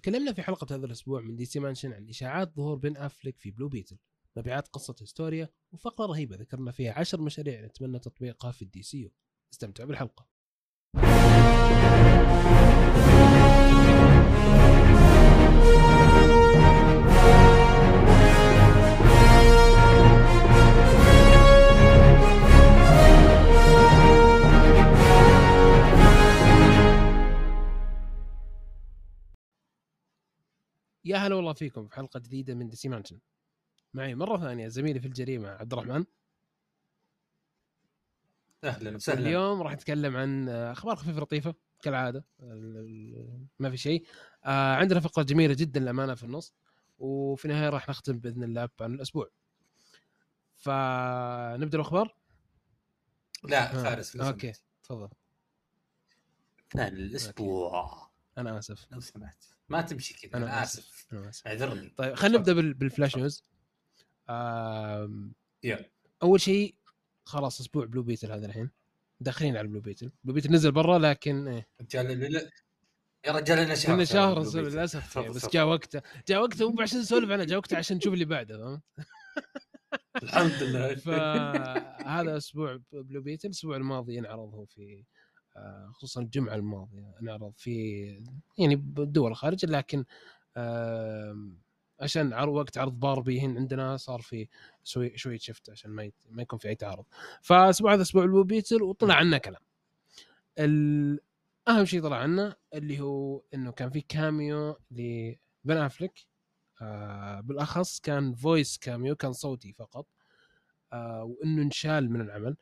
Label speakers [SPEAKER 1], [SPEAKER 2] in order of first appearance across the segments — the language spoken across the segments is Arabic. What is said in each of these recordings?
[SPEAKER 1] تكلمنا في حلقة هذا الأسبوع من DC Mansion عن إشاعات ظهور بن افلك في Blue Beetle مبيعات قصة Historia وفقرة رهيبة ذكرنا فيها عشر مشاريع نتمنى تطبيقها في ال DCU. استمتعوا بالحلقة. يا هلا والله فيكم في حلقة جديدة من DC Mansion. معي مرة ثانية زميلي في الجريمة عبد الرحمن.
[SPEAKER 2] أهلا وسهلا.
[SPEAKER 1] اليوم راح نتكلم عن أخبار خفيفة لطيفة كالعادة. ال- ال- ما في شيء. آه عندنا فقرة جميلة جدا للأمانة في النص وفي النهاية راح نختم بإذن الله عن الأسبوع. فنبدأ الأخبار؟
[SPEAKER 2] لا
[SPEAKER 1] آه،
[SPEAKER 2] فارس لو okay.
[SPEAKER 1] تفضل.
[SPEAKER 2] كان الأسبوع.
[SPEAKER 1] أنا آسف.
[SPEAKER 2] لو سمحت. ما تمشي كذا
[SPEAKER 1] أنا
[SPEAKER 2] أنا
[SPEAKER 1] آسف.
[SPEAKER 2] اسف اعذرني.
[SPEAKER 1] طيب خلينا نبدأ بال- بال flash
[SPEAKER 2] news.
[SPEAKER 1] أول شيء خلاص أسبوع Blue Beetle هذا الحين. داخلين على Blue Beetle Blue Beetle نزل برا لكن
[SPEAKER 2] إيه. يا رجال لنا شهر
[SPEAKER 1] لنا شهر. للأسف. بس. جاء وقته. جاء وقته مو عشان نسولف عنه جاء وقته عشان نشوف اللي بعده فهمت؟
[SPEAKER 2] الحمد لله.
[SPEAKER 1] فهذا أسبوع Blue Beetle الأسبوع الماضي انعرض هو في خصوصا الجمعة الماضية. انعرض في يعني بدول الخارج لكن عشان عرض وقت عرض باربي هنا عندنا صار في شوي شوية شفت عشان ما ما يكون في أي تعارض. فأسبوع هذا أسبوع Blue Beetle وطلع عنا كلام. أهم شيء طلع عنا اللي هو إنه كان في cameo لبن افلك آه بالأخص كان voice cameo كان صوتي فقط. آه وإنه انشال من العمل.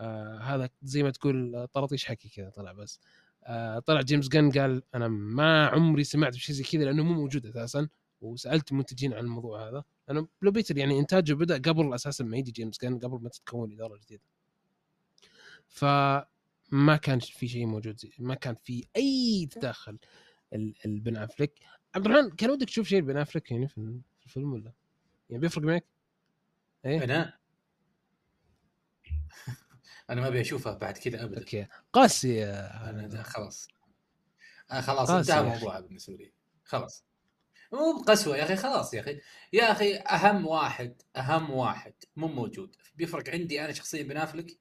[SPEAKER 1] آه هذا زي ما تقول آه، طرطيش حكي كذا طلع بس. آه طلع جيمس جن قال أنا ما عمري سمعت بشيء زي كذا لأنه مو موجود أساسا. وسألت المنتجين عن الموضوع هذا. لأنه Blue Beetle يعني إنتاجه بدأ قبل أساسا ما يجي جيمس جن قبل ما تتكون إدارة جديدة. فما كان في شيء موجود زي ما كان في أي تدخل ال- البن افلك عبد الرحمن كان ودك تشوف شيء بن افلك يعني في الفيلم ولا؟ يعني بيفرق معك؟ إيه؟
[SPEAKER 2] أنا أنا ما أبي أشوفها بعد كذا ابدا.
[SPEAKER 1] أوكي. قاسي
[SPEAKER 2] أنا خلاص. آه خلاص انتهى. الموضوع بالنسبة لي. خلاص. مو بقسوة يا أخي خلاص يا أخي. يا أخي أهم واحد أهم واحد مو موجود. بيفرق عندي أنا شخصيا بن افلك؟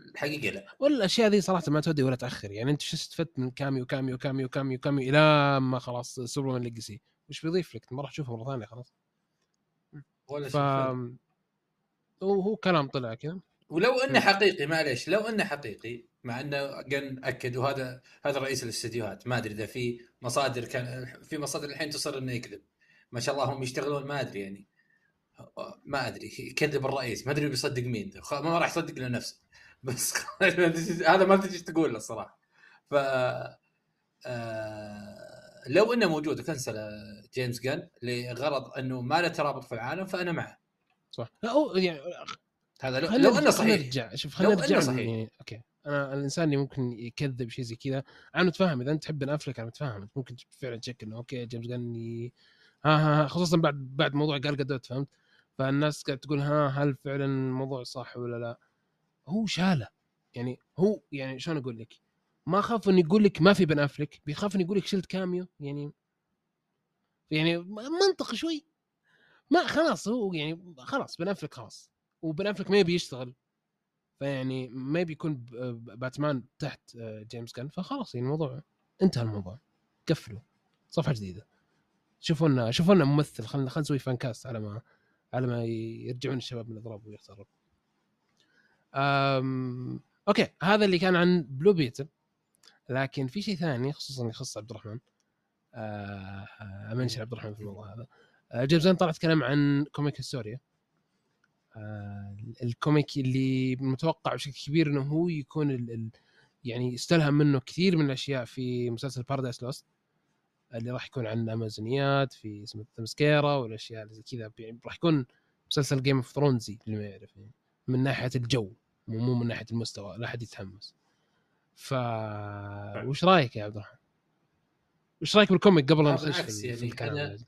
[SPEAKER 2] الحقيقة لا.
[SPEAKER 1] ولا الاشياء ذي صراحة ما تودي ولا تأخر. يعني أنت شو استفدت من cameo cameo cameo cameo cameo إلى ما خلاص Superman Legacy وش بيضيف لك؟ ما راح تشوفه مرة ثانية خلاص.
[SPEAKER 2] ولا
[SPEAKER 1] ف هو كلام طلع كذا.
[SPEAKER 2] ولو
[SPEAKER 1] إنه.
[SPEAKER 2] حقيقي معليش لو إنه حقيقي مع إنه قن أكد وهذا هذا رئيس الاستديوهات ما أدري إذا في مصادر كان في مصادر الحين تصر إنه يكذب. ما شاء الله هم يشتغلون ما أدري يعني. ما أدري يكذب الرئيس ما أدري بيصدق مين ما راح يصدق إلا نفسه. بس هذا ما تجي تقول له الصراحة. ف آه، لو إنه موجود وكنسل جيمس جن لغرض إنه ما له ترابط في العالم فأنا معه.
[SPEAKER 1] صح. لا يعني
[SPEAKER 2] هذا لو, لو
[SPEAKER 1] أنه
[SPEAKER 2] صحيح.
[SPEAKER 1] نرجع. شوف خلينا نرجع
[SPEAKER 2] صحيح.
[SPEAKER 1] okay. أنا الإنسان اللي ممكن يكذب شيء زي كذا. أنا متفاهم إذا أنت تحب بن أفلك أنا متفاهم. ممكن فعلا تشك إنه okay جيمس جن ها ها ها خصوصا بعد بعد موضوع قال قدوت فهمت؟ فالناس قاعد تقول ها هل فعلا الموضوع صح ولا لا؟ هو شالة. يعني هو يعني شلون أقول لك؟ ما خاف إنه يقول لك ما في بن أفلك بيخاف إنه يقول لك شلت كاميو يعني يعني منطق شوي. ما خلاص هو يعني خلاص بن أفلك خلاص. وبن أفلك ما يبي يشتغل. فيعني ما يبي يكون ب- ب- باتمان تحت آه، جيمس كان فخلاص يعني الموضوع انتهى الموضوع. قفلوا. صفحة جديدة. شوفوا لنا شوفوا لنا ممثل. خلينا خلينا نسوي فان كاست على ما على ما يرجعون الشباب من الإضراب ويختارون. okay. هذا اللي كان عن Blue Beetle لكن في شيء ثاني خصوصا يخص عبد الرحمن. آه... ا mention عبد الرحمن في الموضوع هذا. آه، جيمس طلع تكلم عن comic Historia آه، ال comic اللي متوقع بشكل كبير إنه هو يكون ال ال يعني استلهم منه كثير من الأشياء في مسلسل Paradise Lost اللي راح يكون عن أمازونيات في اسمه تمسكيرا والأشياء اللي زي كذا. يعني راح يكون مسلسل Game of Thrones للي ما يعرف يعني من ناحية الجو مو من ناحية المستوى لا أحد يتحمس. ف وش رأيك يا عبد الرحمن؟ وش رأيك بال comic قبل لا
[SPEAKER 2] آه،
[SPEAKER 1] نخش في, في
[SPEAKER 2] يعني
[SPEAKER 1] الكلام؟
[SPEAKER 2] أنا-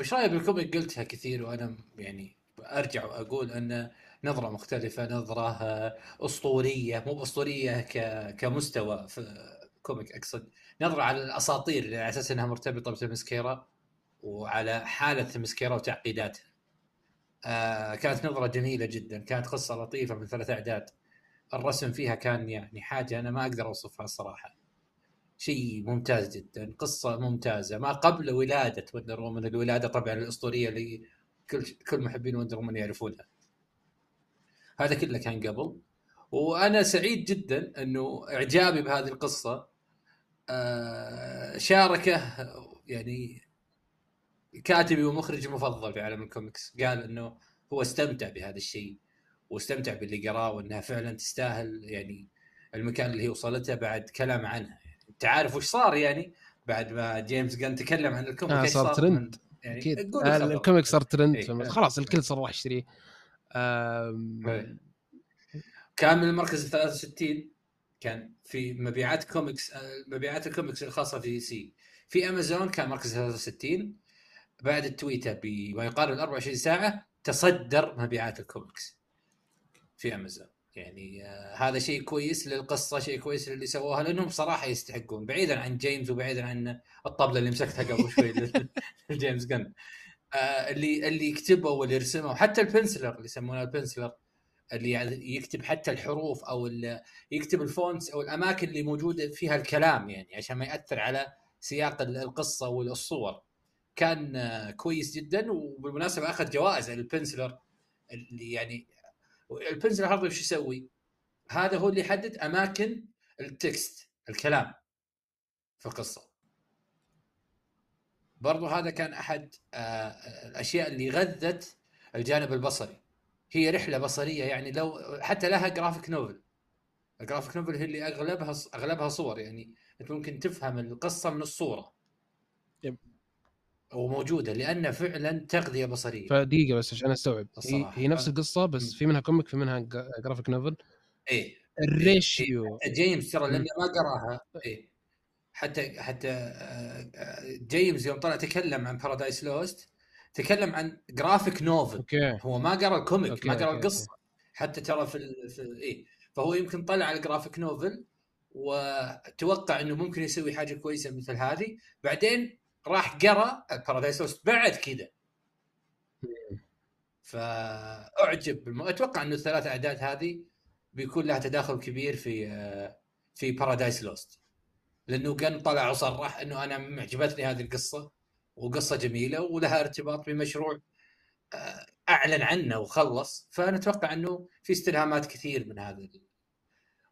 [SPEAKER 2] وش رأيك بال comic؟ قلتها كثير وأنا يعني أرجع وأقول أن نظرة مختلفة نظرة آه، أسطورية مو أسطورية. كمستوى في comic أقصد. نظرة على الأساطير على أساس إنها مرتبطة بتمسكيرا وعلى حالة تمسكيرا وتعقيداتها. آه كانت نظرة جميلة جدا كانت قصة لطيفة من ثلاث أعداد. الرسم فيها كان يعني حاجة أنا ما أقدر أوصفها الصراحة. شيء ممتاز جدا قصة ممتازة. ما قبل ولادة Wonder Woman الولادة طبعا الأسطورية اللي كل كل محبين Wonder Woman يعرفونها. هذا كله كان قبل. وأنا سعيد جدا إنه إعجابي بهذه القصة آه شاركه يعني كاتبي ومخرجي المفضل في عالم الكوميكس. قال إنه هو استمتع بهذا الشيء واستمتع باللي قراه وإنها فعلا تستاهل يعني المكان اللي هي وصلته بعد كلام عنها. يعني أنت عارف وش صار يعني بعد ما جيمس جان تكلم عن ال comic
[SPEAKER 1] آه صار؟ ترند.
[SPEAKER 2] يعني
[SPEAKER 1] أكيد. ال comic صار ترند
[SPEAKER 2] إيه.
[SPEAKER 1] خلاص الكل صار راح يشتريه.
[SPEAKER 2] إيه. كان من المركز ال 63 كان في مبيعات كوميكس آه، مبيعات الكوميكس الخاصة في DC. في أمازون كان مركز 63 بعد التويته بما يقارب 24 ساعة تصدر مبيعات الكوميكس في أمازون. يعني آه هذا شيء كويس للقصة شيء كويس للي سووها لأنهم بصراحه يستحقون بعيدا عن جيمس وبعيدا عن الطبلة اللي مسكتها قبل شوي لجيمس جن. آه اللي اللي كتبوا واللي رسموا حتى ال penciler اللي يسمونه ال penciler اللي يعني يكتب حتى الحروف أو يكتب ال fonts أو الأماكن اللي موجودة فيها الكلام يعني عشان ما يأثر على سياق القصة والصور كان آه، كويس جدا وبالمناسبة أخذ جوائز ال penciler اللي يعني ال penciler هذا وش يسوي؟ هذا هو اللي يحدد أماكن ال text الكلام في القصة. برضو هذا كان أحد آه، الأشياء اللي غذت الجانب البصري. هي رحلة بصرية يعني لو حتى لها graphic novel ال graphic novel هي اللي أغلبها أغلبها صور يعني. أنت ممكن تفهم القصة من الصورة. وموجودة لانها فعلا تغذية بصرية.
[SPEAKER 1] فدقيقة بس عشان أستوعب. هي, هي نفس القصة بس في منها comic في منها graphic novel
[SPEAKER 2] إيه.
[SPEAKER 1] ال ratio.
[SPEAKER 2] إيه. جيمس ترى لأنه ما قراها. إيه. حتى حتى آه، جيمس يوم طلع تكلم عن Paradise Lost تكلم عن graphic novel
[SPEAKER 1] okay.
[SPEAKER 2] هو ما قرأ ال comic okay. ما قرأ القصة حتى ترى في, ال... في إيه. فهو يمكن طلع على ال graphic novel وتوقع إنه ممكن يسوي حاجة كويسة مثل هذه. بعدين راح قرأ Paradise Lost بعد كذا فأعجب بالم... أتوقع إنه الثلاث أعداد هذه بيكون لها تداخل كبير في في Paradise Lost لأنه كان طلع وصرح إنه أنا معجبتني هذه القصة وقصة جميلة ولها ارتباط بمشروع أعلن عنه وخلص. فأنا أتوقع إنه في استلهامات كثير من هذا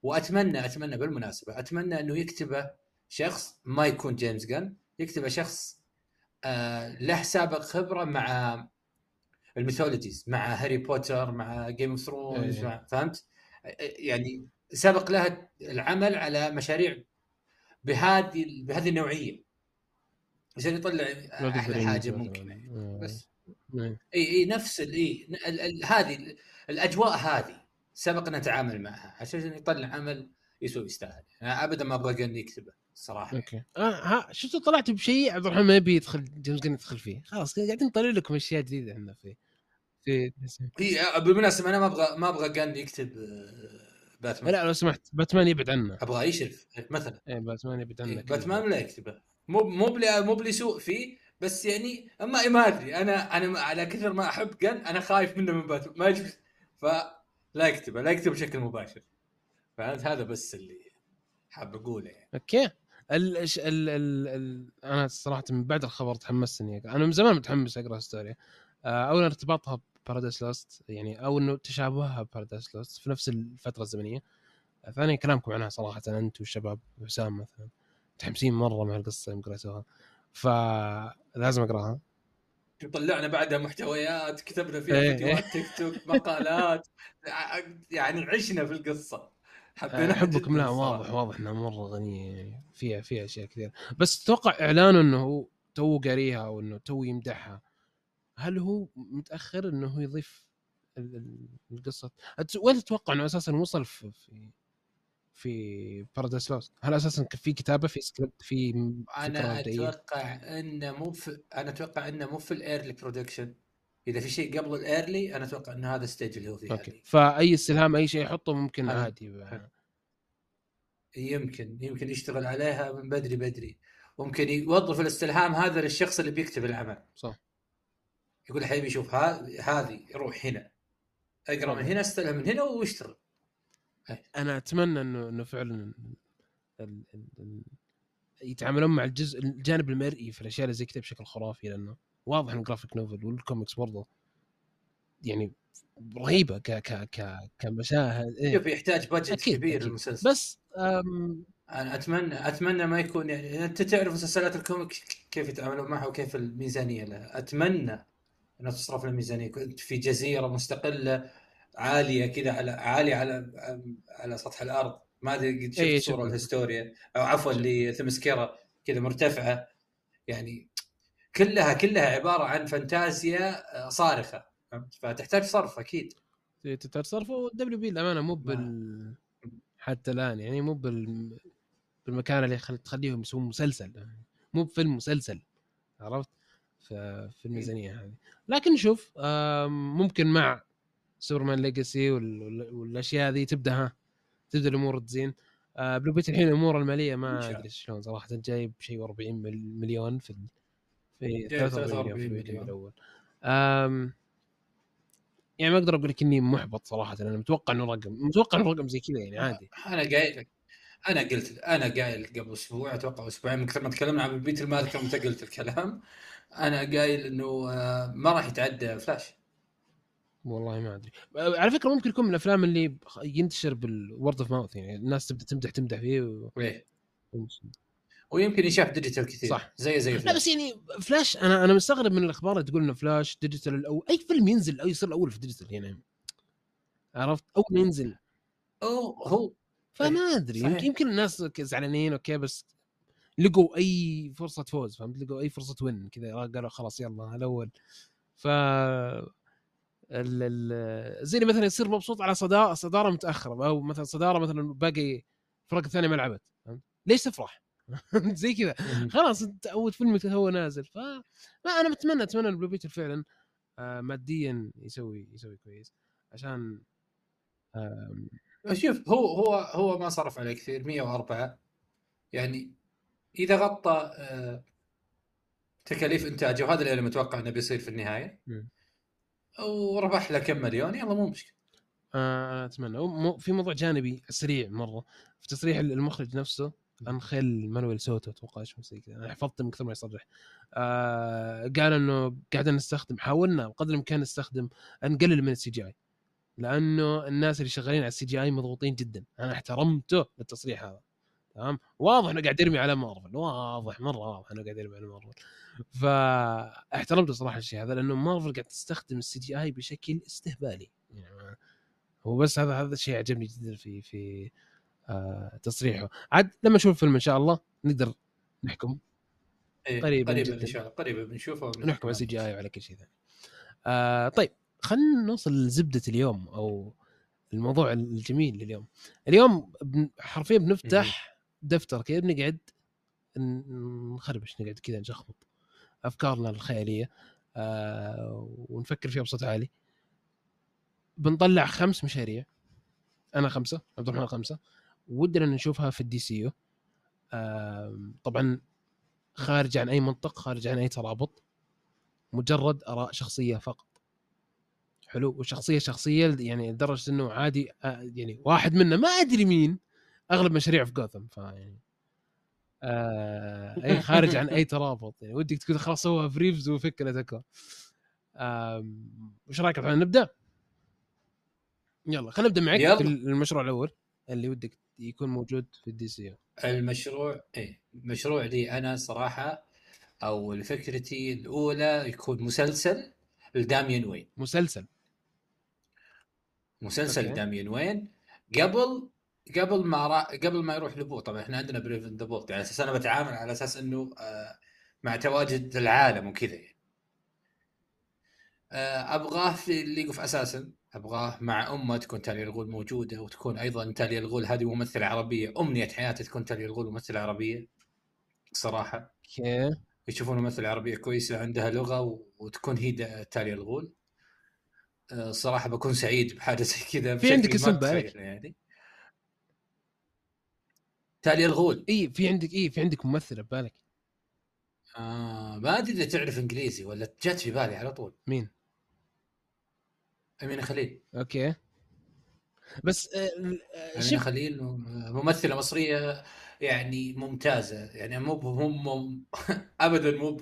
[SPEAKER 2] وأتمنى أتمنى بالمناسبة أتمنى إنه يكتبه شخص ما يكون جيمس جن يكتبه شخص آه، له سابق خبرة مع ال mythologies مع Harry Potter مع Game of Thrones فهمت؟ يعني سبق له العمل على مشاريع بهذه بهذه النوعية. عشان يطلع أحلى حاجة ممكن يعني. بس. إي إي نفس إي هذه الأجواء هذه سبق نتعامل معها عشان يطلع عمل يسوي يستاهل. أنا أبدا ما أبغى يكتبه. الصراحه
[SPEAKER 1] okay. آه ها شفتوا طلعت بشيء؟ عبد الرحمن ما يبي يدخل جيمس جن يدخل فيه. خلاص قاعدين نطلع لكم أشياء جديدة عندنا فيه
[SPEAKER 2] في هي بالمناسبة أنا ما أبغى ما أبغى جن يكتب آه، باتمان.
[SPEAKER 1] لا لو سمحت باتمان يبعد عنه.
[SPEAKER 2] أبغى يشرف مثلا.
[SPEAKER 1] إيه باتمان يبعد عنه
[SPEAKER 2] إيه باتمان لا يكتبه. مو مو مو بلسوء فيه بس يعني أما ما أدري. أنا أنا على كثر ما أحب جن أنا خايف منه من باتمان. ما يجب فلا يكتبه لا يكتب بشكل مباشر. فهذا هذا بس اللي حاب أقوله يعني.
[SPEAKER 1] okay. ال ال ال ال أنا صراحة من بعد الخبر تحمست اني أنا من زمان متحمس أقرأ Historia آه، اولا ارتباطها ب Paradise Lost يعني أو إنه تشابهها ب Paradise Lost في نفس الفترة الزمنية. ثانيا كلامكم عنها صراحة أنت والشباب وحسام مثلا. متحمسين مرة مع القصة يوم قريتوها فلازم أقرأها.
[SPEAKER 2] طلعنا بعدها محتويات كتبنا فيها إيه. فيديوهات تيك توك مقالات يعني عشنا في القصة.
[SPEAKER 1] حبينا حبكم لا واضح واضح إنها مرة غنية يعني فيها فيها أشياء كثير بس أتوقع إعلانه إنه تو قاريها أو إنه تو يمدحها هل هو متأخر إنه هو يضيف القصة؟ وين تتوقع إنه أساسا وصل في في Paradise Lost هل أساسا في كتابة في سكريبت في
[SPEAKER 2] أنا أتوقع إنه مو في أنا أتوقع إنه مو في ال early production إذا في شيء قبل ال early أنا أتوقع انه هذا ال stage اللي هو فيه
[SPEAKER 1] okay. فأي استلهام أي شيء يحطه ممكن عادي.
[SPEAKER 2] يمكن يمكن يشتغل عليها من بدري بدري. ممكن يوظف الاستلهام هذا للشخص اللي بيكتب العمل.
[SPEAKER 1] صح.
[SPEAKER 2] يقول حبيبي شوف هذه روح هنا. أقرأ من هنا استلهم من هنا واشتغل.
[SPEAKER 1] أنا أتمنى إنه إنه فعلا ال ال ال يتعاملون مع الجزء الجانب المرئي في الأشياء اللي زي كذا بشكل خرافي لأنه واضح إن ال graphic novel وال comics برضه يعني رهيبة ك ك ك كمشاهد
[SPEAKER 2] إيه. يحتاج budget كبير المسلسل
[SPEAKER 1] بس أم...
[SPEAKER 2] أنا أتمنى أتمنى ما يكون يعني أنت تعرف مسلسلات ال comic كيف يتعاملون معها وكيف الميزانية لها. أتمنى انها تصرف لها ميزانية. كنت في جزيرة مستقلة عالية كذا على عالية على على سطح الأرض. ما أدري قد شفت أيه صورة ل Historia. أو عفوا ل Themyscira كذا مرتفعة. يعني كلها كلها عبارة عن فانتازيا صارخة فتحتاج صرف أكيد.
[SPEAKER 1] تحتاج صرف و WB الأمانة مو بال حتى الآن يعني مو بال بالمكان اللي تخليهم يسوون مسلسل مو بفيلم مسلسل عرفت؟ في الميزانية هذه. لكن شوف ممكن مع Superman Legacy والأشياء هذه تبدأ ها تبدأ الأمور تزين. آه بلو بيت الحين الأمور المالية ما أدري شلون صراحة جايب شيء 40 مليون في في 43 مليون الأول. يعني ما أقدر أقول لك إني محبط صراحة أنا متوقع إنه رقم متوقع إنه رقم زي كذا يعني عادي.
[SPEAKER 2] أنا قايل أنا قلت أنا قايل قبل أسبوع أتوقع أسبوعين من كثر ما تكلمنا عن البيت المال كم انت قلت الكلام. أنا قايل إنه آه، ما راح يتعدى فلاش.
[SPEAKER 1] والله ما أدري. على فكرة ممكن يكون من الأفلام اللي ينتشر بال word of mouth يعني الناس تبدأ تمدح تمدح فيه و...
[SPEAKER 2] ويمكن يشاف digital كثير. صح. زي زي
[SPEAKER 1] فلاش. لا بس يعني فلاش أنا أنا مستغرب من الأخبار اللي تقول إنه Flash digital الأول أي فيلم ينزل أو يصير الأول في digital يعني. عرفت؟ أول ما ينزل.
[SPEAKER 2] هو هو
[SPEAKER 1] فما أدري صحيح. يمكن الناس زعلانين okay بس لقوا أي فرصة فوز فهمت؟ لقوا أي فرصة وين كذا قالوا خلاص يلا الأول. ف ال ال زي مثلا يصير مبسوط على صداره صدارة متأخرة أو مثلا صدارة مثلا باقي فرق ثانية ما لعبت ليش تفرح؟ زي كذا. خلاص انت أول فيلم هو نازل ف ما أنا متمنى أتمنى إن بلو بيتر فعلا آه ماديا يسوي يسوي كويس عشان
[SPEAKER 2] شوف هو هو هو ما صرف عليه كثير 104 يعني إذا غطى آه تكاليف إنتاجه وهذا اللي أنا متوقع إنه بيصير في النهاية وربح له كم مليون يلا مو مشكلة.
[SPEAKER 1] آه أتمنى. في موضوع جانبي سريع مرة في تصريح المخرج نفسه. Ángel Manuel Soto أتوقع اسمه زي كذا. أنا حفظت من كثر ما يصرح. آه قال إنه قاعدين نستخدم حاولنا بقدر الإمكان نستخدم نقلل من ال CGI. لأنه الناس اللي شغالين على ال CGI مضغوطين جدا. أنا احترمته بالتصريح هذا. تمام؟ واضح إنه قاعد يرمي على مارفل. واضح مرة واضح إنه قاعد يرمي على مارفل. فاحترمت صراحة الشيء هذا لأنه مارفل قاعد تستخدم ال CGI بشكل استهبالي. يعني هو بس هذا هذا الشيء عجبني جدا في في تصريحه. عاد لما نشوف الفيلم إن شاء الله نقدر نحكم.
[SPEAKER 2] إيه قريبا قريبا إن شاء الله قريبا بنشوفه
[SPEAKER 1] نحكم على ال CGI وعلى كل شيء ثاني. آه طيب خلينا نوصل لزبدة اليوم أو الموضوع الجميل لليوم. اليوم حرفيا بنفتح دفتر كذا بنقعد نخربش نقعد كذا نشخبط. أفكارنا الخيالية آه ونفكر فيها بصوت عالي. بنطلع خمس مشاريع. أنا خمسة عبد الرحمن خمسة. ودنا نشوفها في ال DCU. طبعا خارج عن أي منطق خارج عن أي ترابط مجرد آراء شخصية فقط. حلو؟ وشخصية شخصية يعني لدرجة إنه عادي يعني واحد منا ما أدري مين أغلب مشاريع في جوثم فيعني آه أي خارج عن أي ترابط. يعني ودك تقول خلاص سوى فريفز وفك الاتاكون وش رأيك؟ الحين نبدأ؟ يلا خلينا نبدأ معك يلا. في المشروع الأول اللي ودك يكون موجود في الدي سي.
[SPEAKER 2] المشروع إيه المشروع لي أنا صراحة أو فكرتي الأولى يكون مسلسل لداميان وين.
[SPEAKER 1] مسلسل.
[SPEAKER 2] مسلسل داميان وين. قبل قبل ما را... قبل ما يروح لأبوه طبعا إحنا عندنا Brave and the Bold يعني أساس أنا بتعامل على أساس إنه آه مع تواجد العالم وكذا يعني. آه أبغاه في League of Assassins أبغاه مع أمه تكون تاليا الغول موجودة وتكون أيضا تاليا الغول. هذه ممثلة عربية أمنية حياتي تكون تاليا الغول ممثلة عربية صراحة.
[SPEAKER 1] okay.
[SPEAKER 2] يشوفون ممثلة عربية كويسة عندها لغة وتكون هي تاليا الغول. آه، صراحة بكون سعيد بحاجه زي كذا
[SPEAKER 1] في عندك اسم بالك يعني.
[SPEAKER 2] تاليا الغول.
[SPEAKER 1] إي في عندك إي في عندك ممثلة ببالك.
[SPEAKER 2] آه ما أدري إذا تعرف إنجليزي ولا جت في بالي على طول.
[SPEAKER 1] مين؟
[SPEAKER 2] أمينة خليل.
[SPEAKER 1] okay. بس آه،
[SPEAKER 2] أمينة
[SPEAKER 1] شوف.
[SPEAKER 2] خليل ممثلة مصرية يعني ممتازة. يعني مو مو ابدا مو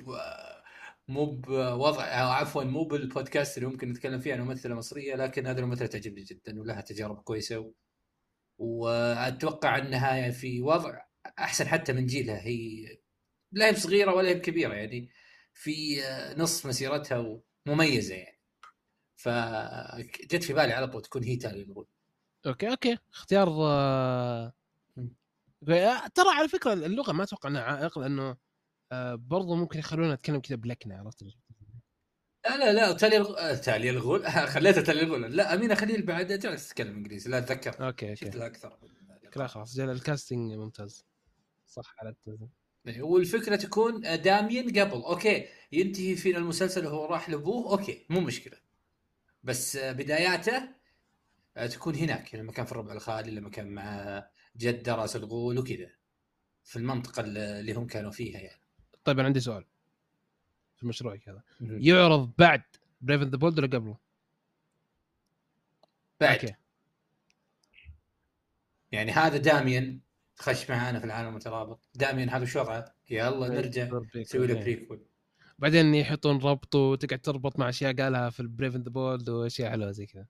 [SPEAKER 2] مو بوضع أو عفوا مو بالبودكاست اللي ممكن نتكلم فيه عن ممثلة مصرية لكن هذه الممثلة تعجبني جدا ولها تجارب كويسة. و... وأتوقع أنها يعني في وضع أحسن حتى من جيلها. هي لا هي صغيرة ولا هي كبيرة يعني في نص مسيرتها ومميزة يعني. فجت في بالي على طول تكون هي تاليا الغول
[SPEAKER 1] okay okay. اختيار آه،. آه، ترى على فكرة اللغة ما أتوقع إنها عائق لأنه آه، برضو ممكن يخلونا نتكلم كذا بلكنة عرفت؟
[SPEAKER 2] لا لا لا تاليا الغ... تاليا الغول. خليتها تاليا الغول. لا أمينة خليل بعد جالس تتكلم إنجليزي لا أتذكر.
[SPEAKER 1] okay
[SPEAKER 2] شفت
[SPEAKER 1] okay
[SPEAKER 2] لها أكثر.
[SPEAKER 1] لا خلاص أجل ال casting ممتاز. صح على التوازن
[SPEAKER 2] إيه، والفكرة تكون داميان قبل. okay ينتهي فينا المسلسل وهو راح لأبوه. okay مو مشكلة. بس بداياته آه، تكون هناك لما كان في الربع الخالي لما كان مع جده راس الغول وكذا في المنطقة اللي هم كانوا فيها يعني.
[SPEAKER 1] طيب أنا عندي سؤال في مشروعك هذا. يعرض بعد Brave the Bold ولا قبله؟
[SPEAKER 2] بعد.
[SPEAKER 1] okay.
[SPEAKER 2] يعني هذا دامين خش معانا في العالم المترابط. دامين هذا شو وضعه؟ يلا نرجع نسوي له prequel
[SPEAKER 1] بعدين يحطون ربط وتقعد تربط مع أشياء قالها في ال Brave the Bold وأشياء حلوة زي كذا.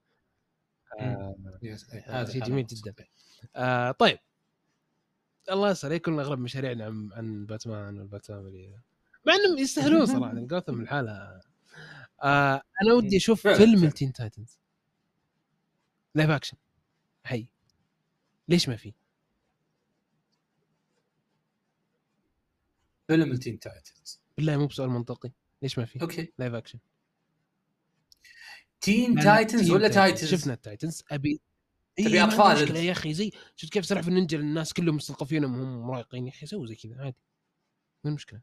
[SPEAKER 1] آه هذا شيء جميل. جدا. آه طيب. الله يسر يكون اغلب مشاريعنا عن, باتمان والباتمان مع إنهم يستاهلون صراحة جوثم الحالة آه أنا ودي
[SPEAKER 2] أشوف
[SPEAKER 1] فيلم.
[SPEAKER 2] ال
[SPEAKER 1] Teen Titans live action حي. ليش ما في؟
[SPEAKER 2] فيلم ال Teen Titans
[SPEAKER 1] بالله مو بسؤال منطقي. ليش ما في؟ okay.
[SPEAKER 2] live
[SPEAKER 1] action
[SPEAKER 2] Teen
[SPEAKER 1] Titans
[SPEAKER 2] ولا Titans.
[SPEAKER 1] شفنا
[SPEAKER 2] ال
[SPEAKER 1] Titans أبي
[SPEAKER 2] أطفال
[SPEAKER 1] عندي مشكله. يا أخي زي شفت كيف سلاحف النينجا الناس كلهم مستلطفينهم وهم مراهقين يا أخي سووا زي كذا عادي. ما المشكلة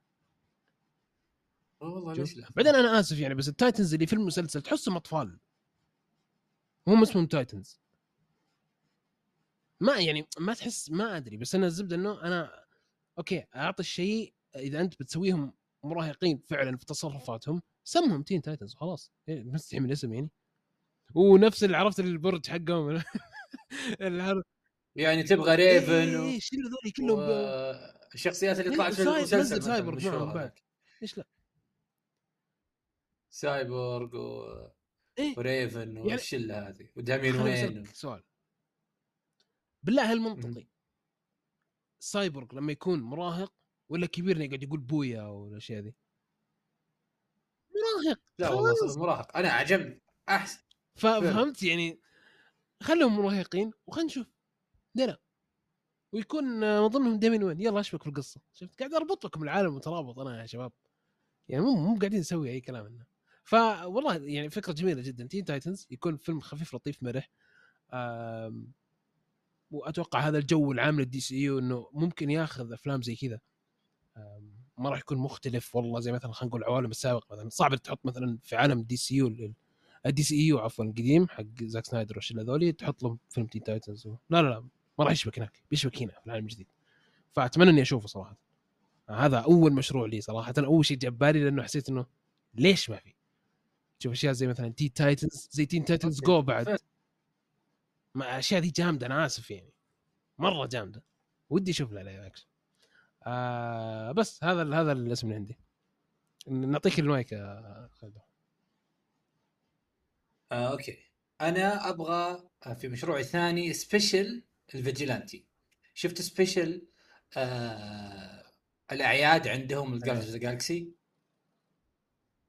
[SPEAKER 2] والله
[SPEAKER 1] شوف.
[SPEAKER 2] ليش لا؟
[SPEAKER 1] بعدين أنا آسف يعني بس ال Titans اللي في المسلسل تحسهم أطفال. هم اسمهم Titans. ما يعني ما تحس ما أدري بس أنا الزبدة إنه أنا okay أعطي الشيء إذا أنت بتسويهم مراهقين فعلا في تصرفاتهم سمهم Teen Titans خلاص. إيه، مستحي من الاسم يعني. ونفس اللي عرفت البرج حقهم.
[SPEAKER 2] يعني تبغى ريفن
[SPEAKER 1] إيه،
[SPEAKER 2] و...
[SPEAKER 1] إيه، شيل هذول كلهم؟
[SPEAKER 2] الشخصيات اللي
[SPEAKER 1] لا،
[SPEAKER 2] طلعت في المسلسل
[SPEAKER 1] سايبورغ معهم بعد. ليش لا؟
[SPEAKER 2] سايبورغ و...
[SPEAKER 1] إيه.
[SPEAKER 2] وريفن
[SPEAKER 1] يعني-
[SPEAKER 2] والشله هذه ودامين وين؟
[SPEAKER 1] سؤال. بالله هل منطقي سايبورغ لما يكون مراهق ولا كبير يقعد يقول بويا والأشياء ذي. مراهق
[SPEAKER 2] لا. والله مراهق. أنا عجبني أحسن.
[SPEAKER 1] ف- فهمت؟ يعني خلهم مراهقين وخلينا نشوف. ليه ويكون من ضمنهم ديمين وين. يلا أشبك في القصة شفت؟ قاعد أربط لكم العالم مترابط أنا يا شباب. يعني مو مو قاعدين نسوي أي كلام لنا فوالله يعني فكرة جميلة جدا. Teen Titans يكون فيلم خفيف لطيف مرح. وأتوقع هذا الجو العام لل DCU إنه ممكن ياخذ أفلام زي كذا. ما راح يكون مختلف والله زي مثلا خلينا نقول العوالم السابقه مثلا. صعب تحط مثلا في عالم DCU ال DCU عفوا القديم حق زاك سنايدر والشله ذولي تحط لهم فيلم Teen Titans و... لا لا لا ما راح يشبك هناك بيشبك هنا في العالم الجديد. فأتمنى إني أشوفه صراحة. هذا أول مشروع لي صراحة أول شيء جاب بالي لأنه حسيت إنه ليش ما في؟ تشوف أشياء زي مثلا Teen Titans زي Teen Titans Go بعد. ما الاشياء دي جامدة أنا آسف يعني. مرة جامدة. ودي أشوف لها live action آه بس هذا هذا الاسم اللي عندي. نعطيك المايك يا خالد.
[SPEAKER 2] آه، okay. أنا أبغى آه، في مشروعي الثاني special ال Vigilante. شفت special آه الأعياد عندهم ال Guardians Galaxy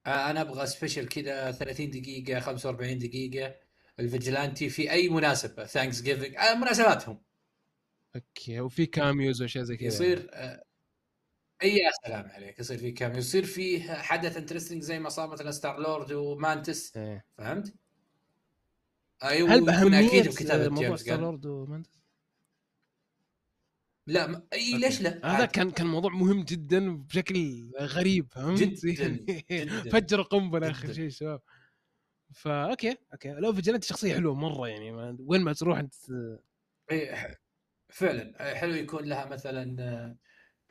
[SPEAKER 2] آه أنا أبغى special كذا 30 دقيقة 45 دقيقة. ال Vigilante في أي مناسبة؟ Thanksgiving آه مناسباتهم.
[SPEAKER 1] okay وفي cameos واشياء زي كذا.
[SPEAKER 2] يصير آه اي يا سلام عليك يصير في كام يصير فيه حدث interesting زي ما صار مثلا ستار لورد ومانتس
[SPEAKER 1] إيه.
[SPEAKER 2] فهمت؟ أيوه
[SPEAKER 1] هل بأهمية
[SPEAKER 2] أكيد بكتابة
[SPEAKER 1] موضوع
[SPEAKER 2] جيمس
[SPEAKER 1] ستار لورد ومانتس
[SPEAKER 2] لا ما... إي ليش لا؟
[SPEAKER 1] هذا
[SPEAKER 2] عادي.
[SPEAKER 1] كان كان موضوع مهم جدا بشكل غريب فهمت؟
[SPEAKER 2] جداً، جداً.
[SPEAKER 1] فجر قنبلة
[SPEAKER 2] آخر.
[SPEAKER 1] شيء شباب فا أوكي أوكي لو فيجلنت شخصية حلوة مرة يعني ما... وين ما تروح أنت
[SPEAKER 2] إيه، فعلا حلو يكون لها مثلا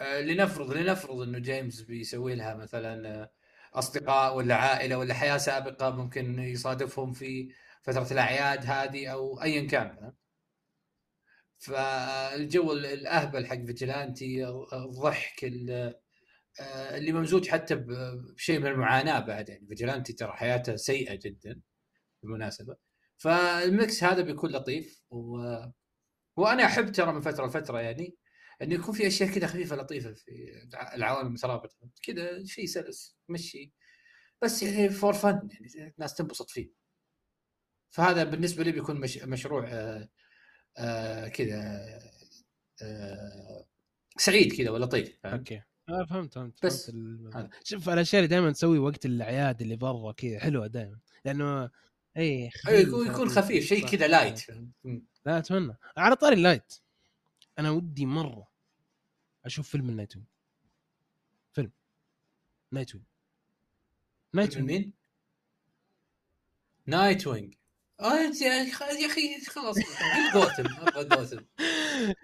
[SPEAKER 2] آه، لنفرض لنفرض إنه جيمس بيسوي لها مثلا آه، أصدقاء ولا عائلة ولا حياة سابقة ممكن يصادفهم في فترة الأعياد هذه أو ايا كان فالجو الأهبل حق Vigilante الضحك آه، اللي ممزوج حتى بشيء من المعاناة بعد. يعني Vigilante ترى حياته سيئة جدا بالمناسبة. فال mix هذا بيكون لطيف و... وأنا أحب ترى من فترة لفترة يعني. إنه يكون في أشياء كذا خفيفة لطيفة في العوالم المترابطه كذا شيء سلس مشي. بس يعني for fun يعني الناس تنبسط فيه. فهذا بالنسبة لي بيكون مش... مشروع آه آه كذا آه سعيد كذا ولطيف
[SPEAKER 1] okay. آه فهمت فهمت
[SPEAKER 2] بس
[SPEAKER 1] فهمت شوف الأشياء اللي دائما تسوي وقت الاعياد اللي برا كذا حلوة دائما لأنه اي
[SPEAKER 2] يكون يكون خفيف شيء كذا لايت
[SPEAKER 1] لا أتمنى. على طاري ال light أنا ودي مرة أشوف فيلم النايت وينج فيلم. نايت وينج
[SPEAKER 2] نايت وينج مين؟ نايت وينج انت يا أخي خلاص. جوثم أبغى جوثم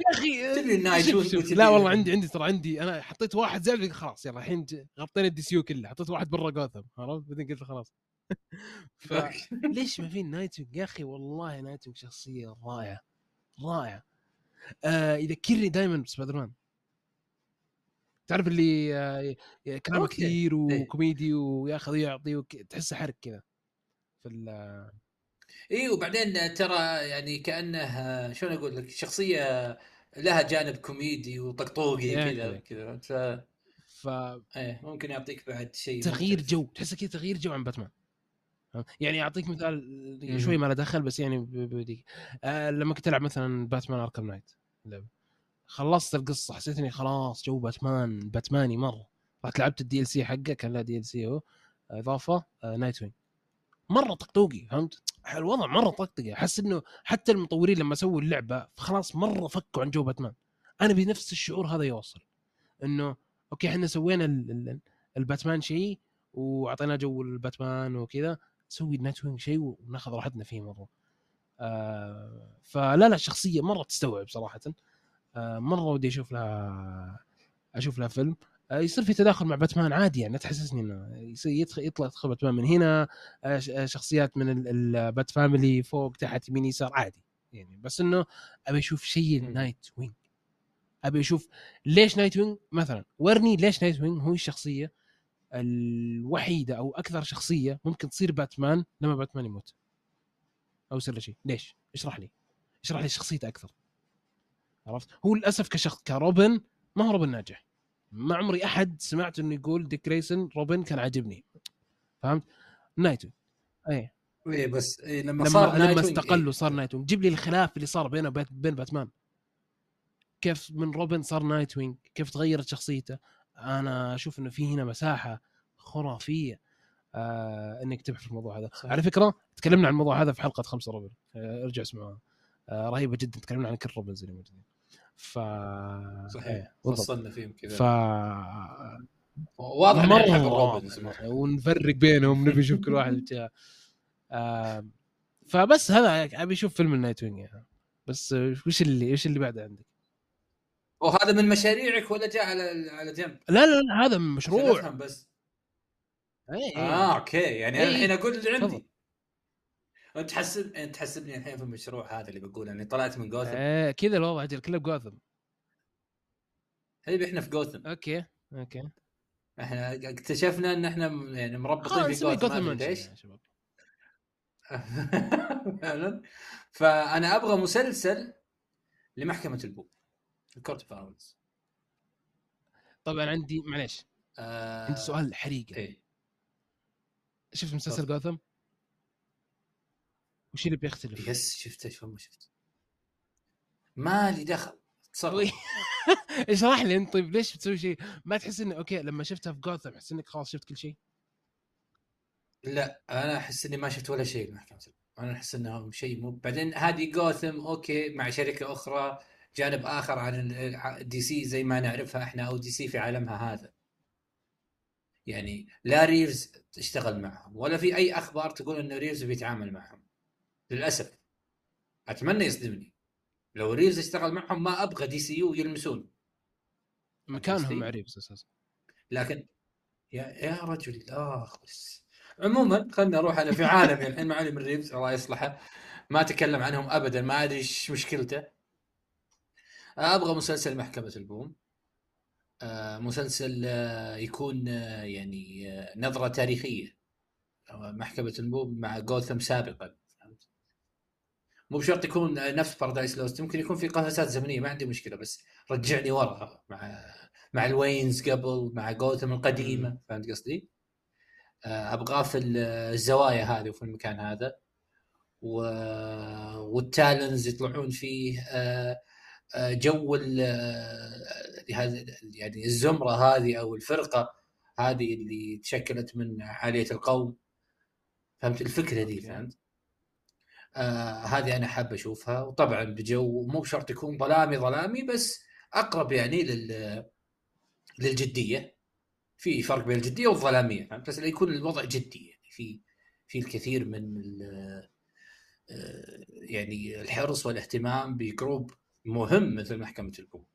[SPEAKER 1] يا أخي تبي Nightwing لا والله عندي عندي ترى عندي. أنا حطيت واحد زي خلاص يلا الحين غطينا ال DCU كله. حطيت واحد برا جوثم عرفت؟ بعدين قلت خلاص. فليش ما في Nightwing يا أخي والله Nightwing شخصية رائعة. رائعة. آه يذكرني دائما بسبايدر مان تعرف اللي آه كلامه كثير إيه. وكوميدي وياخذ ويعطي تحسه حرك كذا في
[SPEAKER 2] اي وبعدين ترى يعني كأنه شلون أقول لك شخصية لها جانب كوميدي وطقطوقي كذا كذا. ف ف إيه ممكن يعطيك بعد شيء
[SPEAKER 1] تغيير جو تحسه كذا تغيير جو عن باتمان. يعني أعطيك مثال شوي ما له دخل بس يعني بديك. آه لما كنت ألعب مثلا باتمان Arkham Knight خلصت القصة حسيت إني خلاص جو باتمان باتماني مره رحت لعبت ال DLC حقه كان له DLC هو. إضافة آه نايت وينج مرة طقطوقي فهمت؟ الوضع مرة طقطقي. أحس إنه حتى المطورين لما سووا اللعبة خلاص مرة فكوا عن جو باتمان أنا بنفس الشعور هذا يوصل. إنه okay إحنا سوينا الباتمان شيء وأعطينا جو الباتمان وكذا. نسوي النايت وينج شيء وناخذ راحتنا فيه مره آه فلا لا الشخصيه مرة تستوعب صراحة. آه مرة ودي أشوف لها أشوف لها فيلم. آه يصير في تداخل مع باتمان عادي يعني لا تحسسني إنه يطلع يدخل باتمان من هنا آه, آه، شخصيات من ال Bat Family فوق تحت يمين يسار عادي يعني. بس إنه أبي أشوف شيء النايت وينج أبي أشوف ليش نايت وينج مثلا ورني ليش نايت وينج هو الشخصية الوحيدة أو أكثر شخصية ممكن تصير باتمان لما باتمان يموت. أو يصير له شيء. ليش؟ اشرح لي. اشرح لي شخصيته أكثر. عرفت؟ هو للأسف كشخص كروبن ما هو روبن ناجح. ما عمري أحد سمعت إنه يقول ديك جريسن روبن كان عاجبني. فهمت؟ نايتو.
[SPEAKER 2] اي إيه بس إيه لما,
[SPEAKER 1] لما صار لما استقل إيه. وصار نايت جيب لي الخلاف اللي صار بينه وبين باتمان. كيف من روبن صار نايت وينج كيف تغيرت شخصيته؟ أنا أشوف إنه في هنا مساحة خرافية آه إنك تبحث في الموضوع هذا. صحيح. على فكرة تكلمنا عن الموضوع هذا في حلقة خمسة روبن آه ارجع اسمعوها آه رهيبة جدا. تكلمنا عن كل Robins اللي موجودين. ف
[SPEAKER 2] صحيح. إيه فصلنا فيهم كذا.
[SPEAKER 1] ف
[SPEAKER 2] واضح
[SPEAKER 1] مرة ونفرق بينهم نبي نشوف كل واحد آه فبس هذا أبي أشوف فيلم النايت وينج يعني. بس وش اللي وش اللي بعده عندك؟
[SPEAKER 2] وهذا من مشاريعك ولا جاء على على جنب؟
[SPEAKER 1] لا لا لا هذا من مشروع.
[SPEAKER 2] بس.
[SPEAKER 1] اي اي
[SPEAKER 2] آه okay. يعني أنا الحين أقول اللي عندي. أنت تحسب أنت تحسبني الحين في المشروع هذا اللي بقول إني طلعت من جوثم
[SPEAKER 1] إيه كذا الوضع أجل كله بجوثم
[SPEAKER 2] حبيبي إحنا في جوثم
[SPEAKER 1] okay okay.
[SPEAKER 2] إحنا اكتشفنا إن إحنا يعني مربطين في جوثم ليش. فعلا. فأنا أبغى مسلسل لمحكمة البوم ال Court of Owls
[SPEAKER 1] طبعا عندي معليش. آه... عندي سؤال حريقه
[SPEAKER 2] إيه.
[SPEAKER 1] شفت مسلسل جوثم؟ وش اللي بيختلف؟
[SPEAKER 2] yes شفته شو ما شفت ما لي دخل.
[SPEAKER 1] تصرف اشرح لي أنت طيب ليش بتسوي شيء؟ ما تحس إنه okay لما شفتها في جوثم أحس إنك خلاص شفت كل شيء؟
[SPEAKER 2] لا أنا أحس إني ما شفت ولا شيء محكمة أنا أحس انه شيء مو بعدين هذه جوثم okay مع شركة أخرى. جانب آخر عن دي سي زي ما نعرفها إحنا أو دي سي في عالمها هذا. يعني لا ريفز تشتغل معهم ولا في أي أخبار تقول انه ريفز بيتعامل معهم. للأسف. أتمنى يصدمني. لو ريفز اشتغل معهم ما أبغى DCU يلمسون.
[SPEAKER 1] مكانهم؟ مع ريفز أساسا.
[SPEAKER 2] لكن يا يا رجل اخ بس عموما خلنا نروح أنا في عالمي الحين مع علي من ريفز الله يصلحه. ما أتكلم عنهم ابدا ما أدري إيش مشكلته. أبغى مسلسل محكمة البوم آه، مسلسل آه، يكون آه، يعني نظرة تاريخية محكمة البوم مع جوثم سابقا؟ مو بشرط يكون نفس Paradise Lost يمكن يكون في قفزات زمنية ما عندي مشكلة بس رجعني ورا مع مع الوينز قبل مع جوثم القديمة فهمت قصدي؟ ابغاه في ال- الزوايا هذه وفي المكان هذا و... وال Talons يطلعون فيه جو ال- آه، هذا يعني الزمرة هذه أو الفرقة هذه اللي تشكلت من عالية القوم. فهمت؟ الفكرة دي. فهمت؟ آه هذه أنا حاب أشوفها. وطبعا بجو مو بشرط يكون ظلامي ظلامي بس أقرب يعني لل للجدية. في فرق بين الجدية والظلامية فهمت؟ بس يكون الوضع جدي يعني. في في الكثير من آه، يعني الحرص والاهتمام بجروب مهم مثل محكمة البوم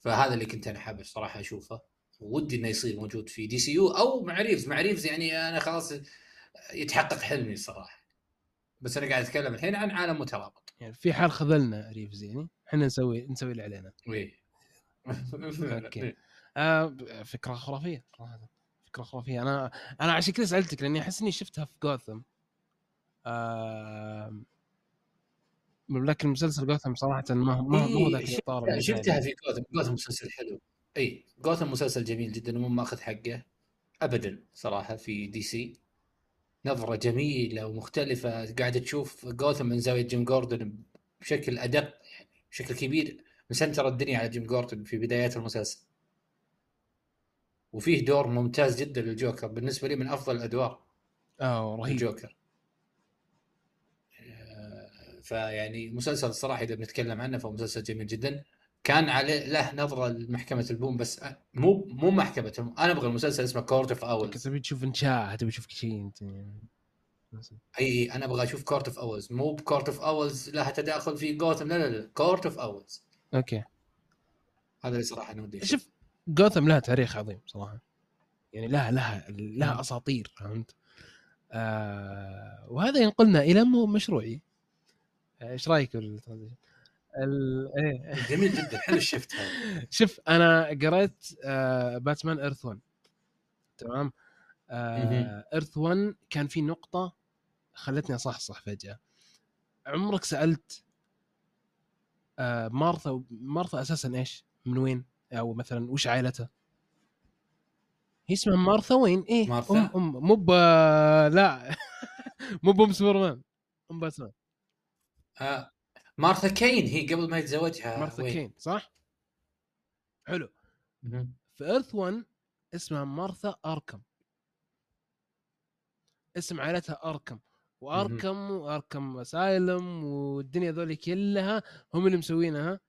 [SPEAKER 2] فهذا اللي كنت أنا حابب صراحة أشوفه. ودي إنه يصير موجود في DCU أو مع ريفز. مع ريفز يعني أنا خلاص يتحقق حلمي صراحة بس أنا قاعد أتكلم الحين عن عالم مترابط.
[SPEAKER 1] يعني في حال خذلنا ريفز يعني إحنا نسوي نسوي اللي علينا.
[SPEAKER 2] وي
[SPEAKER 1] okay. آه فكرة خرافية فكرة خرافية. أنا أنا عشان كذا سألتك لأني أحس إني شفتها في جوثم. آه لكن مسلسل جوثم صراحة ما هو ما هو- ذاك
[SPEAKER 2] إيه،
[SPEAKER 1] الإطار
[SPEAKER 2] شفتها. في جوثم. جوثم مسلسل حلو. اي جوثم مسلسل جميل جدا ومو ماخذ حقه. ابدا صراحة في دي سي. نظرة جميلة ومختلفة. قاعد تشوف جوثم من زاوية جيم جوردن بشكل أدق يعني بشكل كبير مسنتر الدنيا على جيم جوردن في بدايات المسلسل. وفيه دور ممتاز جدا للجوكر. بالنسبة لي من أفضل الأدوار.
[SPEAKER 1] آه رهيب.
[SPEAKER 2] الجوكر. فيعني مسلسل الصراحة إذا بنتكلم عنه فهو مسلسل جميل جدا. كان عليه له نظرة لمحكمة البوم بس مو مو محكمة. البوم. أنا أبغى المسلسل اسمه Court
[SPEAKER 1] of
[SPEAKER 2] Owls
[SPEAKER 1] تبي تشوف انشاء تبي تشوف شيء أنت.
[SPEAKER 2] أي أنا أبغى أشوف Court of Owls مو ب Court of Owls لها تداخل في جوثم لا لا لا. Court of Owls
[SPEAKER 1] okay.
[SPEAKER 2] هذا اللي صراحة أنا ودي.
[SPEAKER 1] شوف جوثم لها تاريخ عظيم صراحة. يعني لها لها. لها أساطير فهمت؟ آه وهذا ينقلنا إلى مشروعي. إيش رأيك بال transition؟ ال... إيه
[SPEAKER 2] جميل جدا حلو ال shift هذا
[SPEAKER 1] شوف أنا قريت آه باتمان Earth 1 تمام آه. Earth 1 كان في نقطة خلتني أصحصح فجأة عمرك سألت آه مارثا مارثا أساسا إيش؟ من وين؟ أو مثلا وش عائلتها؟ هي اسمها مارثا واين؟ إيه
[SPEAKER 2] مارثا؟
[SPEAKER 1] أم أم مو ب لا مو بأم سوبرمان أم باتمان
[SPEAKER 2] آه. مارثا كين هي قبل ما يتزوجها
[SPEAKER 1] مارثا
[SPEAKER 2] واين؟
[SPEAKER 1] كين صح؟ حلو. في Earth 1 اسمها مارثا أركم اسم عائلتها أركم وأركم وأركم asylum والدنيا ذولي كلها هم اللي مسوينها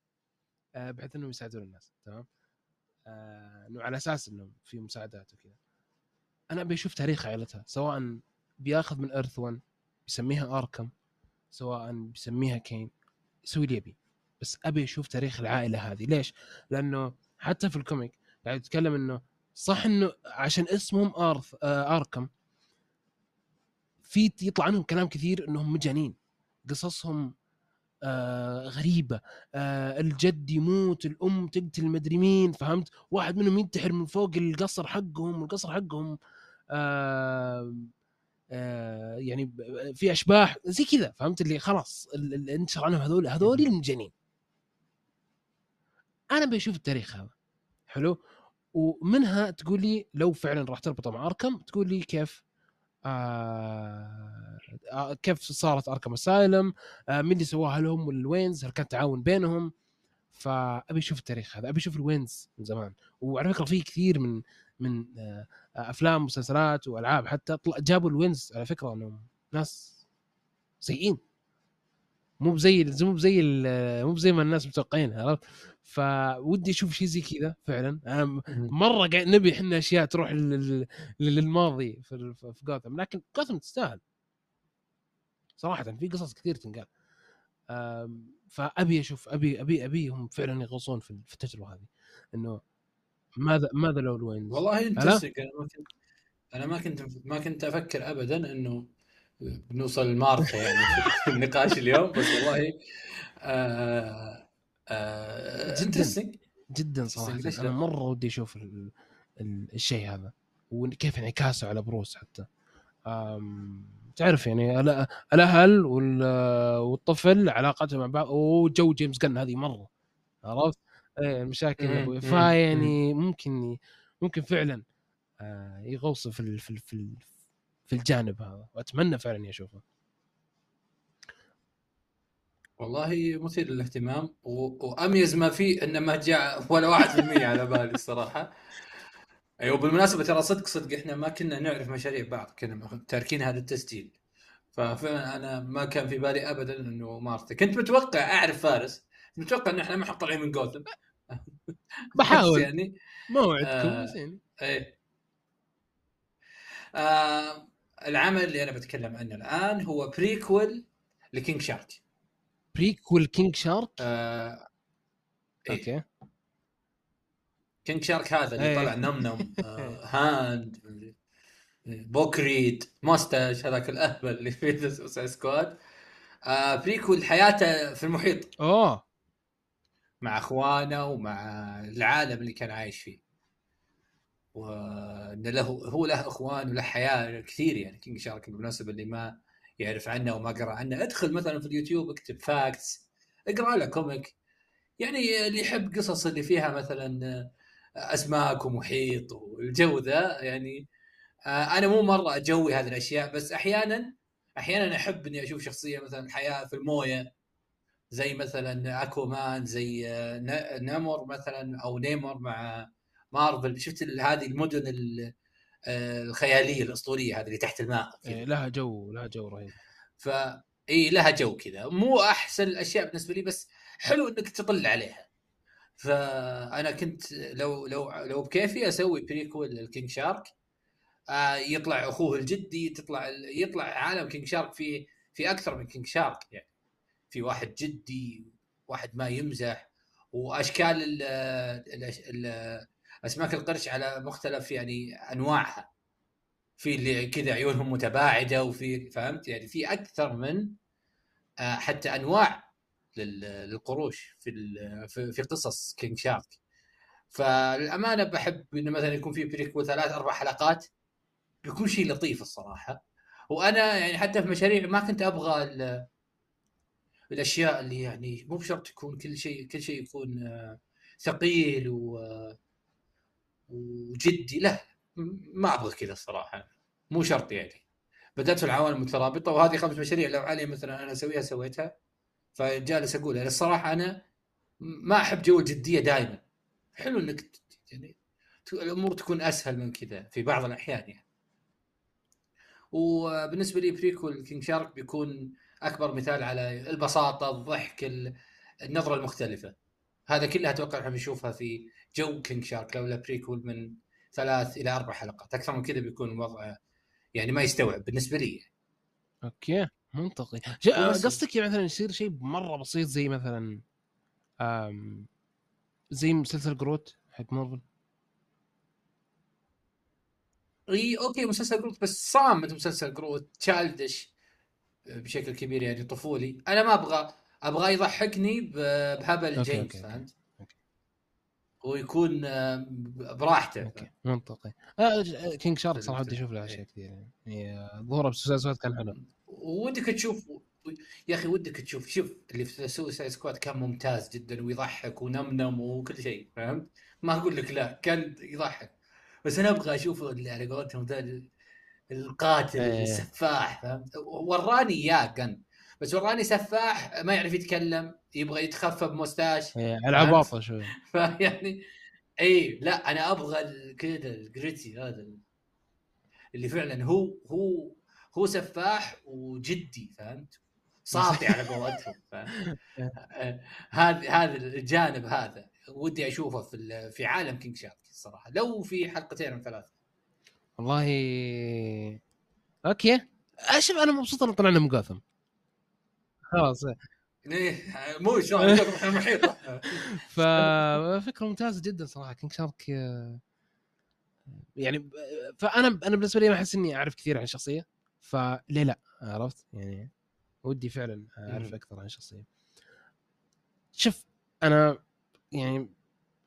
[SPEAKER 1] آه، بحيث إنهم يساعدون الناس تمام آه، إنه على أساس إنهم في مساعدات وكذا أنا أبي أشوف تاريخ عائلتها سواء بياخذ من Earth 1 بيسميها أركم سواء بيسميها كين يسوي اللي يبي. بس أبي أشوف تاريخ العائلة هذه. ليش؟ لأنه حتى في ال comic قاعد يتكلم إنه صح إنه عشان اسمهم آرث آه آركم في يطلع عنهم كلام كثير إنهم مجانين. قصصهم آه غريبة. آه الجد يموت الأم تقتل المدري مين فهمت؟ واحد منهم ينتحر من فوق القصر حقهم والقصر حقهم آه يعني ب- في أشباح زي كذا فهمت؟ اللي خلاص ال- ال- انتشر عنهم هذول هذول المجانين. أنا بشوف التاريخ هذا. حلو؟ ومنها تقول لي لو فعلا راح تربطه مع أركم تقول لي كيف آه آه، كيف صارت أركم asylum آه مين اللي سواها لهم والوينز هل كان تعاون بينهم؟ فأبي أشوف التاريخ هذا أبي أشوف الوينز من زمان. وعلى فكرة في كثير من من آه أفلام ومسلسلات وألعاب حتى جابوا الوينز على فكرة إنهم ناس سيئين. مو بزي مو بزي مو بزي ما الناس متوقعين عرفت؟ فودي أشوف شيء زي كذا فعلا.
[SPEAKER 2] أنا.
[SPEAKER 1] مرة قاعد نبي إحنا أشياء تروح لل- لل- للماضي في في جوثم لكن جوثم تستاهل. صراحة في قصص كثير تنقال. فأبي أشوف أبي أبي ابيهم فعلا يغوصون في في التجربة هذه. إنه ماذا ماذا لو الوينز؟
[SPEAKER 2] والله انت أنا ما كنت أنا ما كنت ما كنت أفكر ابدا إنه بنوصل لماركه يعني في النقاش اليوم بس والله آه آه
[SPEAKER 1] جداً. جدا صراحة.
[SPEAKER 2] أنا؟
[SPEAKER 1] مرة ودي أشوف ال... ال... الشيء هذا وكيف انعكاسه على بروس حتى. أم... تعرف يعني ألأ- الأهل وال... والطفل علاقتهم مع بعض. وجو جيمس جن هذه مرة. عرفت؟ إيه المشاكل
[SPEAKER 2] مم،
[SPEAKER 1] أبوي.
[SPEAKER 2] مم،
[SPEAKER 1] فيعني ممكن ممكن فعلا آه، يغوص في ال... في ال... في. في الجانب هذا. وأتمنى فعلا إني أشوفه.
[SPEAKER 2] والله مثير للاهتمام و... وأميز ما فيه إنه ما جاء ولا 1% على بالي الصراحة. أيوه بالمناسبة ترى صدق صدق إحنا ما كنا نعرف مشاريع بعض كنا تاركين هذا التسجيل. ففعلا أنا ما كان في بالي ابدا إنه مارتا كنت متوقع أعرف فارس متوقع إن إحنا ما حط من جوثم
[SPEAKER 1] بحاول.
[SPEAKER 2] يعني
[SPEAKER 1] موعدكم
[SPEAKER 2] آه. إيه آه العمل اللي أنا بتكلم عنه الآن هو prequel ل King
[SPEAKER 1] Shark prequel King Shark
[SPEAKER 2] آه إيه.
[SPEAKER 1] أوكي
[SPEAKER 2] King Shark هذا اللي
[SPEAKER 1] إيه.
[SPEAKER 2] طلع nom nom آه hand book read mustache هذاك الأهبل اللي في Squad آه prequel حياته في المحيط
[SPEAKER 1] أوه
[SPEAKER 2] مع اخوانه ومع العالم اللي كان عايش فيه. وان له هو له اخوان وله حياة كثير يعني. King Shark بالمناسبة اللي ما يعرف عنه وما قرأ عنه. ادخل مثلا في اليوتيوب اكتب facts اقرأ له comic يعني اللي يحب قصص اللي فيها مثلا أسماك ومحيط والجو ذا يعني. أنا مو مرة أجوي هذه الأشياء بس أحيانا أحيانا أحب إني أشوف شخصية مثلا حياة في الموية. زي مثلا Aquaman زي آه، ن- Namor مثلا أو Namor مع مارفل. شفت هذه المدن ال- آه، الخيالية الأسطورية هذه اللي تحت الماء.
[SPEAKER 1] إيه، لها جو لها جو رهيب.
[SPEAKER 2] ف اي لها جو كذا. مو أحسن الأشياء بالنسبة لي بس حلو إنك تطل عليها. فانا كنت لو لو لو بكيفي أسوي prequel لل King Shark. آه يطلع أخوه الجدي تطلع يطلع عالم King Shark في في أكثر من King Shark يعني. في واحد جدي واحد ما يمزح وأشكال ال ال ال أسماك القرش على مختلف يعني أنواعها. في اللي كذا عيونهم متباعدة وفي فهمت؟ يعني في أكثر من آه، حتى أنواع لل- للقروش في في قصص King Shark فالأمانة بحب إنه مثلا يكون في prequel ثلاث أربع حلقات. بيكون شيء لطيف الصراحة. وأنا يعني حتى في مشاريع ما كنت أبغى الأشياء اللي يعني مو بشرط تكون كل شيء كل شيء يكون آه، ثقيل و آه، وجدي. لا ما أبغى كذا الصراحة. مو شرط يعني. بدأت في العوالم المترابطة وهذه خمس مشاريع لو علي مثلا أنا أسويها سويتها فجالس أقول. يعني الصراحة أنا ما أحب جو الجدية دائما حلو إنك يعني الأمور تكون أسهل من كذا في بعض الأحيان يعني. وبالنسبة لي prequel King Shark بيكون أكبر مثال على البساطة الضحك ال- النظرة المختلفة. هذا كلها أتوقع إحنا بنشوفها في جو King Shark لو لا prequel من ثلاث إلى أربع حلقات. أكثر من كذا بيكون الوضع يعني ما يستوعب بالنسبة لي.
[SPEAKER 1] okay منطقي.
[SPEAKER 2] وبس.
[SPEAKER 1] قصدك يعني مثلا يصير شيء مرة بسيط زي مثلا آم زي مسلسل Groot حق مارفل
[SPEAKER 2] إي okay مسلسل Groot بس صامت مسلسل Groot childish بشكل كبير يعني طفولي أنا ما أبغى أبغى يضحكني بهبل جيمس فهمت؟ ويكون آه، براحته
[SPEAKER 1] okay منطقي آه ج- King Shark
[SPEAKER 2] صراحة.
[SPEAKER 1] ودي أشوف له
[SPEAKER 2] إيه.
[SPEAKER 1] أشياء كثير يعني يعني آه، ظهوره ب Suicide كان حلو
[SPEAKER 2] ودك تشوف يا أخي ودك تشوف شوف اللي في Suicide Squad كان ممتاز جدا ويضحك و nom nom وكل شيء فهمت؟ ما أقول لك لا كان يضحك بس أنا أبغى أشوف اللي على قولتهم ذا القاتل
[SPEAKER 1] إيه.
[SPEAKER 2] السفاح فهمت؟ وراني إياه كان بس وراني سفاح ما يعرف يتكلم يبغى يتخفى بموستاش
[SPEAKER 1] إيه، على عباطة شوي
[SPEAKER 2] فيعني إي لا أنا أبغى كذا الجريتي هذا ال- اللي فعلا هو هو هو سفاح وجدي فهمت؟ ساطع على قولتهم فهمت؟ هذا هذا الجانب هذا ودي أشوفه في في عالم King Shark الصراحة لو في حلقتين أو ثلاث
[SPEAKER 1] والله. okay. أشوف أنا مبسوط ان طلعنا من جوثم. خلاص.
[SPEAKER 2] إيه مو شلون المحيط
[SPEAKER 1] ففكره ممتازة جدا صراحة. King Shark يعني فأنا أنا بالنسبة لي ما أحس إني أعرف كثير عن الشخصيه فليه لا؟ عرفت؟ يعني ودي فعلا
[SPEAKER 2] أعرف.
[SPEAKER 1] أكثر عن الشخصيه شوف أنا يعني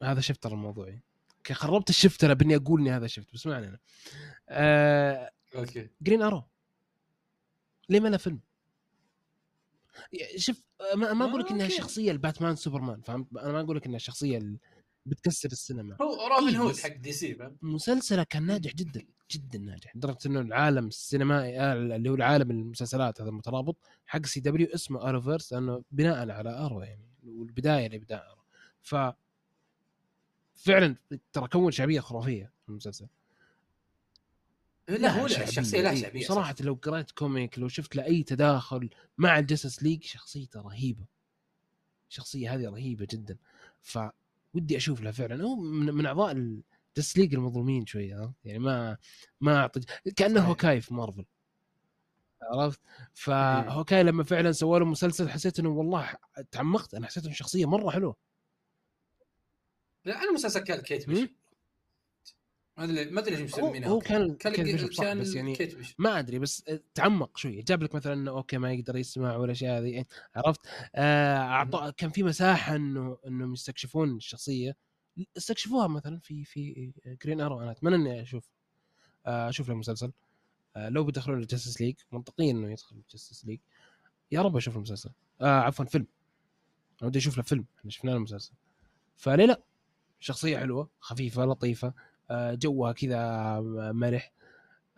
[SPEAKER 1] هذا shifter الموضوعي okay خربت ال shifter بإني أقول إني هذا shift بس ما علينا آه
[SPEAKER 2] okay
[SPEAKER 1] Green Arrow ليه ما له فيلم؟ شوف ما, ما أقول لك إنها
[SPEAKER 2] okay.
[SPEAKER 1] شخصية الباتمان سوبرمان فهمت؟ أنا ما أقول لك إنها شخصية اللي بتكسر السينما
[SPEAKER 2] هو روبن
[SPEAKER 1] إيه، Hood
[SPEAKER 2] حق دي سي فهمت؟
[SPEAKER 1] مسلسله كان ناجح جدا جدا ناجح لدرجة إنه العالم السينمائي آه، اللي هو العالم المسلسلات هذا المترابط حق CW اسمه Arrowverse لأنه بناء على Arrow يعني والبداية لابداع Arrow ف فعلا ترى كون شعبية خرافية المسلسل.
[SPEAKER 2] لا هو الشخصيه لها. شعبية
[SPEAKER 1] وصراحة لو قرأت comic لو شفت له اي تداخل مع ال Justice League شخصيته رهيبة. الشخصيه هذه رهيبة جدا. فودي أشوف له فعلا. هو من, أعضاء League المظلومين شوية ها؟ يعني ما ما اعطي
[SPEAKER 2] كأنه.
[SPEAKER 1] Hawkeye في مارفل. عرفت؟ ف Hawkeye لما فعلا سووا له مسلسل حسيت إنه والله تعمقت. أنا حسيت إنه شخصية مرة
[SPEAKER 2] حلوة. أنا المسلسل كان
[SPEAKER 1] cut.
[SPEAKER 2] ما أدري ما أدري ليش
[SPEAKER 1] هو,
[SPEAKER 2] مسمينه.
[SPEAKER 1] هو. كان
[SPEAKER 2] كان
[SPEAKER 1] كان بس يعني
[SPEAKER 2] cute
[SPEAKER 1] ما أدري بس تعمق شوية. جاب لك مثلا إنه okay ما يقدر يسمع والاشياء هذه. عرفت؟ آه، اعطى كان في مساحة انه انهم يستكشفون الشخصية. استكشفوها مثلا في في Green Arrow أنا أتمنى إني أشوف آه، أشوف له مسلسل. آه، لو بيدخلون ال Justice League منطقيا إنه يدخل ال Justice League يا رب أشوف المسلسل. آه عفوا فيلم. أنا ودي أشوف له فيلم. إحنا شفنا له مسلسل. فليه لا؟ شخصية حلوة خفيفة لطيفة آه، جوها كذا مرح.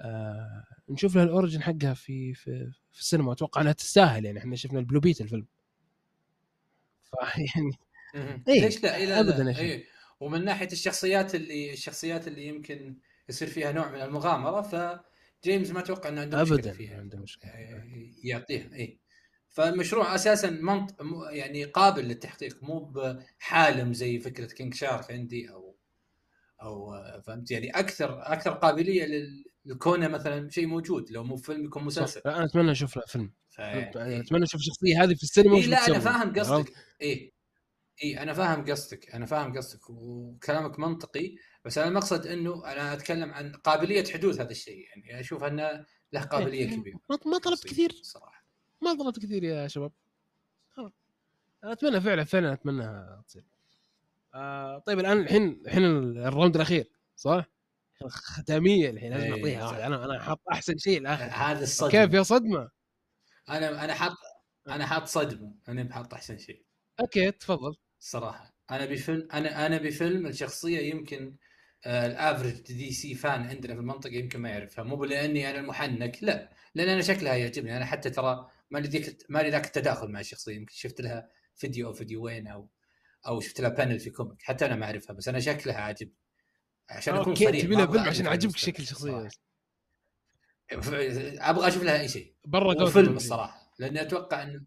[SPEAKER 1] آه نشوف لها ال origin حقها في في في السينما. أتوقع إنها تستاهل يعني. إحنا شفنا ال Blue Beetle الفيلم. فيعني. إيه،
[SPEAKER 2] ليش لا؟ إيه لا.
[SPEAKER 1] شيخ.
[SPEAKER 2] إيه. ومن ناحية الشخصيات اللي الشخصيات اللي يمكن يصير فيها نوع من المغامرة فجيمس ما أتوقع إنه عنده مشكلة
[SPEAKER 1] ابدا
[SPEAKER 2] فيها.
[SPEAKER 1] عنده مشكلة.
[SPEAKER 2] إيه، يعطيها. اي فالمشروع أساسا منط... يعني قابل للتحقيق مو بحالم زي فكرة كينج شارك عندي أو أو فهمت؟ يعني أكثر أكثر قابلية لكونه مثلا شيء موجود لو مو فيلم يكون مسلسل.
[SPEAKER 1] أنا أتمنى أشوف له فيلم.
[SPEAKER 2] ف... إيه.
[SPEAKER 1] أتمنى أشوف الشخصيه هذه في السينما
[SPEAKER 2] إيه لا
[SPEAKER 1] أنا.
[SPEAKER 2] فاهم؟ قصدك. اي اي أنا فاهم قصدك أنا فاهم قصدك وكلامك منطقي. بس أنا المقصد إنه أنا أتكلم عن قابلية حدوث هذا الشيء يعني أشوف أنه له قابلية
[SPEAKER 1] إيه،
[SPEAKER 2] كبيرة.
[SPEAKER 1] ما طلبت كثير.
[SPEAKER 2] صراحة.
[SPEAKER 1] ما طلبت كثير يا شباب. خلاص. أنا أتمنى فعلا فعلا اتمناها تصير. آه طيب الآن الحين الحين الراوند الأخير صح؟ ختامية الحين. لازم
[SPEAKER 2] إيه،.
[SPEAKER 1] واحد أنا أنا حاط أحسن شيء الآخر
[SPEAKER 2] هذا الصدمة.
[SPEAKER 1] كيف يا صدمة؟
[SPEAKER 2] أنا أنا حاط أنا حاط صدمة. أنا بحط أحسن شيء.
[SPEAKER 1] okay تفضل.
[SPEAKER 2] الصراحه أنا بفيلم أنا أنا بفيلم الشخصية يمكن آه ال average DC fan عندنا في المنطقة يمكن ما يعرفها. مو لاني أنا المحنك لا. لأن أنا شكلها يعجبني. أنا حتى ترى ما لي ذيك ما لي ذاك التداخل مع الشخصيه يمكن شفت لها فيديو أو فيديوين أو أو شفت لها panel في comic حتى أنا ما أعرفها بس أنا شكلها عاجبني عشان
[SPEAKER 1] أكون
[SPEAKER 2] صريح
[SPEAKER 1] تبي لها فيلم عشان عجبك شكل الشخصيه
[SPEAKER 2] أبغى أشوف لها أي شيء.
[SPEAKER 1] برا
[SPEAKER 2] وفيلم الصراحة لأني أتوقع إنه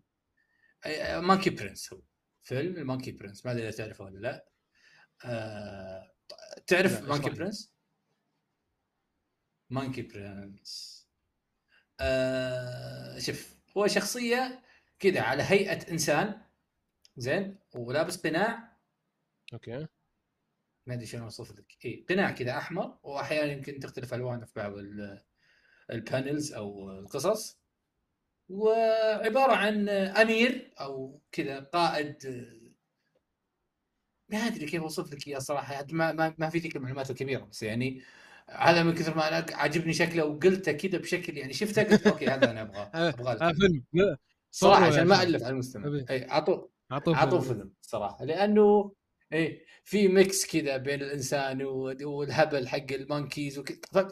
[SPEAKER 2] Monkey Prince هو. فيلم ال Monkey Prince ما أدري إذا تعرفه ولا لا. آه... تعرف
[SPEAKER 1] لا، Monkey.
[SPEAKER 2] Prince؟ Monkey Prince آه... شوف هو شخصية كذا على هيئة إنسان. زين؟ ولابس قناع.
[SPEAKER 1] okay.
[SPEAKER 2] ما أدري شلون اوصف لك. اي قناع كذا أحمر واحيانا يمكن تختلف ألوانه في بعض ال- ال panels أو القصص. وعبارة عن أمير أو كذا قائد. ما أدري كيف أوصف لك إياه صراحة. ما ما, ما في ذيك المعلومات الكبيرة بس يعني هذا من كثر ما أنا عجبني شكله وقلته كذا بشكل يعني شفته قلت okay هذا أنا أبغاه أبغاه
[SPEAKER 1] آه فيلم صراحة
[SPEAKER 2] عشان ما
[SPEAKER 1] أخي.
[SPEAKER 2] الف على المستمع. أي
[SPEAKER 1] أعطوه
[SPEAKER 2] أعطوه
[SPEAKER 1] فيلم.
[SPEAKER 2] صراحة لأنه إيه في mix كذا بين الإنسان والهبل حق ال monkeys وكذا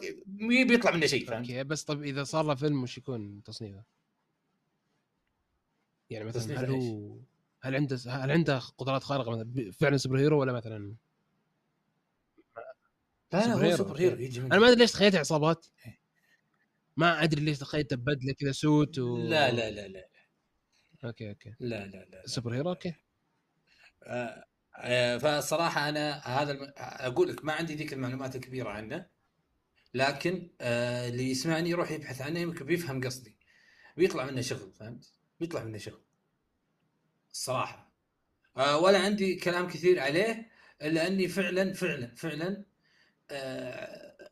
[SPEAKER 2] بيطلع منه شيء؟
[SPEAKER 1] okay بس طب إذا صار له فيلم وش يكون تصنيفه؟ يعني مثلا هل؟ هو هل عنده هل عنده قدرات خارقة مثلا فعلا superhero ولا مثلا
[SPEAKER 2] لا لا هو
[SPEAKER 1] super.
[SPEAKER 2] hero يجي منه
[SPEAKER 1] أنا ما أدري ليش تخيلت عصابات.
[SPEAKER 2] إيه.
[SPEAKER 1] ما أدري ليش تخيلت بدله كذا suit و...
[SPEAKER 2] لا لا لا لا
[SPEAKER 1] okay okay.
[SPEAKER 2] لا لا لا
[SPEAKER 1] superhero okay.
[SPEAKER 2] آه، آه، فصراحة أنا هذا الم... أقول لك ما عندي ذيك المعلومات الكبيرة عنه لكن آه، اللي يسمعني يروح يبحث عنه يمكن بيفهم قصدي. بيطلع منه شغل فهمت؟ بيطلع منه شغل. الصراحه آه ولا عندي كلام كثير عليه إلا أني فعلا فعلا فعلا